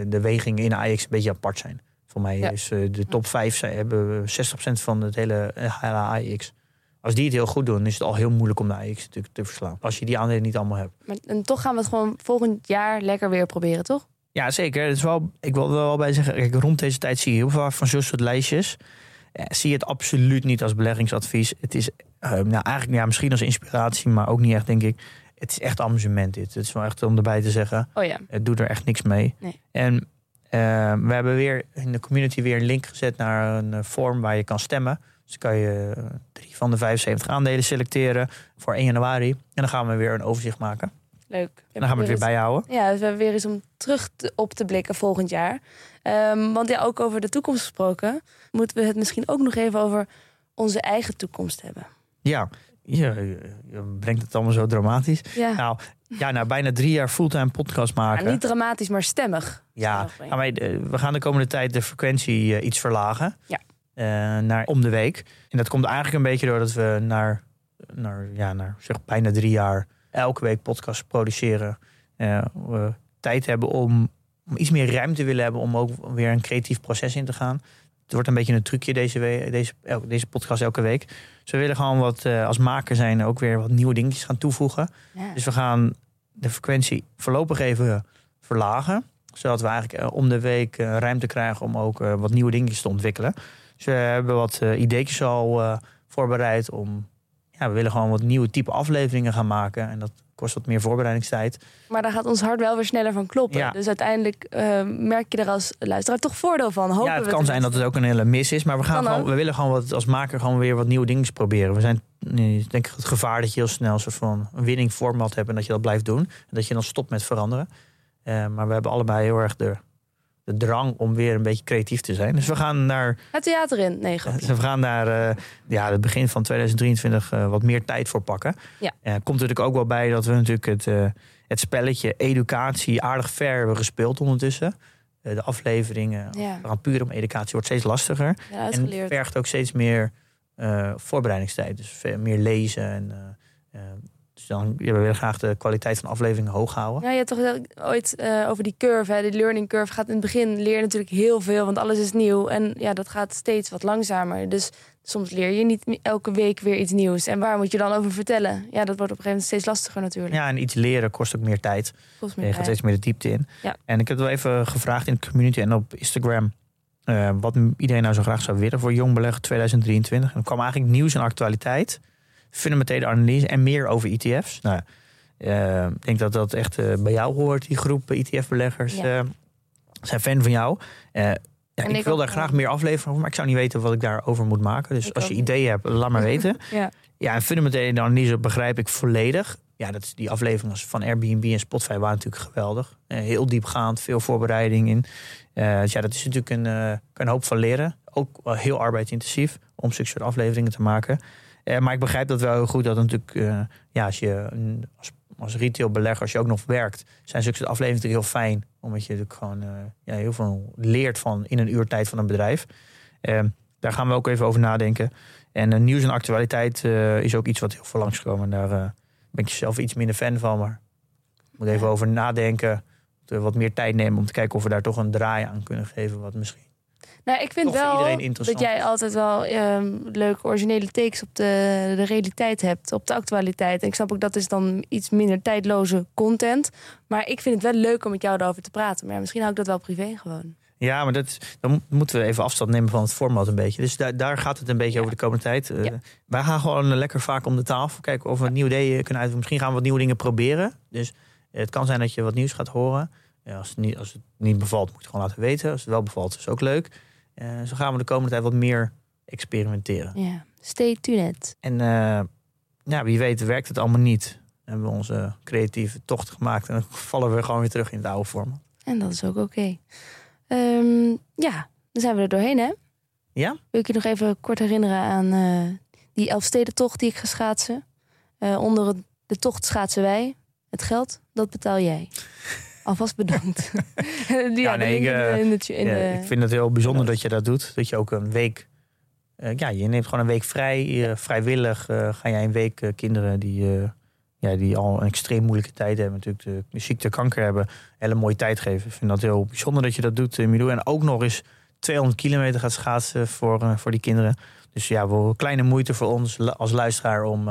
de wegingen in de AIX een beetje apart zijn. Voor mij Ja. is de top 5 zijn, hebben 60% van het hele, hele AIX. Als die het heel goed doen, is het al heel moeilijk om de AIX natuurlijk te verslaan. Als je die aandelen niet allemaal hebt. Maar, en toch gaan we het gewoon volgend jaar lekker weer proberen, toch? Ja, zeker. Het is wel, ik wil er wel bij zeggen, kijk, rond deze tijd zie je heel veel van zo'n soort lijstjes. Eh, zie je het absoluut niet als beleggingsadvies. Het is eh, nou, eigenlijk ja, misschien als inspiratie, maar ook niet echt, denk ik. Het is echt amusement dit. Het is wel echt om erbij te zeggen. Oh ja. Het doet er echt niks mee. Nee. En eh, we hebben weer in de community weer een link gezet naar een eh, vorm waar je kan stemmen. Dus kan je eh, drie van de 75 aandelen selecteren voor 1 januari. En dan gaan we weer een overzicht maken. Leuk. En dan gaan we het weer bijhouden. Ja, dus we hebben weer eens om terug te- op te blikken volgend jaar. Ehm, want ja, ook over de toekomst gesproken, moeten we het misschien ook nog even over onze eigen toekomst hebben. Ja, je, brengt het allemaal zo dramatisch. Ja, Nou, ja, na bijna drie jaar fulltime podcast maken. Ja, niet dramatisch, maar stemmig. ja, wij, de- we gaan de komende tijd de frequentie eh, iets verlagen. Ja. Eh, naar om de week. En dat komt eigenlijk een beetje doordat we naar, naar, ja, naar zeg, bijna drie jaar elke week podcast produceren. Eh, we tijd hebben om, om iets meer ruimte willen hebben om ook weer een creatief proces in te gaan. Het wordt een beetje een trucje deze, deze, deze podcast elke week. Dus we willen gewoon wat eh, als maker zijn ook weer wat nieuwe dingetjes gaan toevoegen. Ja. Dus we gaan de frequentie voorlopig even verlagen. Zodat we eigenlijk eh, om de week eh, ruimte krijgen om ook wat nieuwe dingetjes te ontwikkelen. Dus we hebben wat ideetjes al voorbereid om... Ja, we willen gewoon wat nieuwe type afleveringen gaan maken. En dat kost wat meer voorbereidingstijd. Maar daar gaat ons hart wel weer sneller van kloppen. Ja. Dus uiteindelijk eh, merk je er als luisteraar toch voordeel van. Hopen ja, het we kan zijn dat het ook een hele mis is. Maar we, gaan gewoon, we willen gewoon wat, als maker gewoon weer wat nieuwe dingen proberen. We zijn nee, denk ik het gevaar dat je heel snel een soort van een winning format hebt. En dat je dat blijft doen. En dat je dan stopt met veranderen. Eh, maar we hebben allebei heel erg de, de drang om weer een beetje creatief te zijn. Dus we gaan naar, Het theater in. Nee, grapje. we gaan naar eh, ja, het begin van 2023 eh, wat meer tijd voor pakken. Ja. Eh, komt natuurlijk ook wel bij dat we natuurlijk het, het spelletje educatie aardig ver hebben gespeeld ondertussen. De afleveringen Ja, gaan puur om educatie wordt steeds lastiger. ja En vergt ook steeds meer voorbereidingstijd. Dus veel meer lezen. En, dus dan ja, we willen graag de kwaliteit van afleveringen hoog houden. Ja, je hebt toch ooit eh, over die curve, hè, die learning curve gaat in het begin leer je natuurlijk heel veel, want alles is nieuw en ja, dat gaat steeds wat langzamer. Dus soms leer je niet elke week weer iets nieuws. En waar moet je dan over vertellen? Ja, dat wordt op een gegeven moment steeds lastiger natuurlijk. Ja, en iets leren kost ook meer tijd. Volgens Je mij. gaat steeds meer de diepte in. Ja. En ik heb wel even gevraagd in de community en op Instagram. eh, wat iedereen nou zo graag zou willen voor Jong Beleg 2023. En er kwam eigenlijk nieuws en actualiteit. Fundamentele analyse en meer over ETF's. Nou, eh, ik denk dat dat echt eh, bij jou hoort, die groep ETF-beleggers. Ja. eh, zijn fan van jou. Ja, ik, ik wil daar wel. graag meer afleveringen over, maar ik zou niet weten wat ik daarover moet maken. Dus Ik als je ideeën hebt, laat maar (laughs) weten. Ja. Ja, en fundamentele analyse begrijp ik volledig. Ja, dat die afleveringen van Airbnb en Spotify waren natuurlijk geweldig. Heel diepgaand, veel voorbereiding in. Dus ja, dat is natuurlijk een, een hoop van leren. Ook heel arbeidsintensief om zulke soort afleveringen te maken. Eh, maar ik begrijp dat wel heel goed dat natuurlijk, eh, ja, als je als, als retailbelegger, als je ook nog werkt, zijn zulke afleveringen natuurlijk heel fijn. Omdat je natuurlijk gewoon eh, ja, heel veel leert van in een uur tijd van een bedrijf. Ehm, daar gaan we ook even over nadenken. En nieuws en actualiteit is ook iets wat heel veel langsgekomen. En daar ben ik zelf iets minder fan van. Maar ik moet even over nadenken. Wat meer tijd nemen om te kijken of we daar toch een draai aan kunnen geven. Wat misschien. Nou, ik vind wel dat jij altijd wel ehm, leuke originele takes op de, de realiteit hebt, op de actualiteit. En ik snap ook dat is dan iets minder tijdloze content. Maar ik vind het wel leuk om met jou daarover te praten. Maar ja, misschien hou ik dat wel privé gewoon. Ja, maar dat, dan moeten we even afstand nemen van het format een beetje. Dus daar, daar gaat het een beetje over de komende tijd. Eh, Ja. Wij gaan gewoon lekker vaak om de tafel. Kijken of we nieuwe ideeën kunnen uitvoeren. Misschien gaan we wat nieuwe dingen proberen. Dus eh, het kan zijn dat je wat nieuws gaat horen. Ja, als, het niet, als het niet bevalt, moet je het gewoon laten weten. Als het wel bevalt, is het ook leuk. Eh, zo gaan we de komende tijd wat meer experimenteren. Ja, stay tuned. En eh, ja, wie weet werkt het allemaal niet. Dan hebben we onze creatieve tocht gemaakt. En dan (laughs) vallen we gewoon weer terug in het oude format. En dat is ook oké. Ehm, ja, dan zijn we er doorheen, hè? Ja? Wil ik je nog even kort herinneren aan eh, die Elfstedentocht die ik ga schaatsen. Onder de tocht schaatsen wij. Het geld, dat betaal jij. Alvast bedankt. (laughs) (laughs) ja, nee, ik, eh, ik vind het heel bijzonder dat je dat doet. Dat je ook een week. eh, ja, je neemt gewoon een week vrij. eh, vrijwillig ga jij een week kinderen die, ja, die al een extreem moeilijke tijd hebben. Natuurlijk de, de ziekte, kanker hebben. Een hele mooie tijd geven. Ik vind dat heel bijzonder dat je dat doet, Milou. En ook nog eens 200 kilometer gaat schaatsen voor, voor die kinderen. Dus ja, wel kleine moeite voor ons als luisteraar om,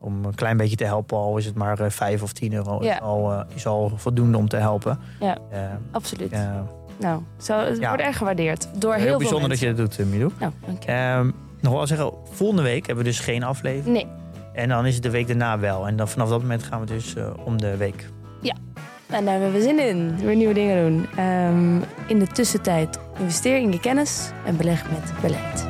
om een klein beetje te helpen. Al is het maar eh, 5 of 10 euro. Ja. Is, al, eh, is al voldoende om te helpen. Ja. Eh, Absoluut. Nou, zo, het Ja. wordt erg gewaardeerd. Door heel, heel, bijzonder dat je dat doet, Milou. Nou, dank je. Ehm, nog wel zeggen, volgende week hebben we dus geen aflevering. Nee, En dan is het de week daarna wel. En dan vanaf dat moment gaan we dus om de week. en daar hebben we zin in. Weer nieuwe dingen doen. Ehm, in de tussentijd investeer in je kennis en beleg met beleid.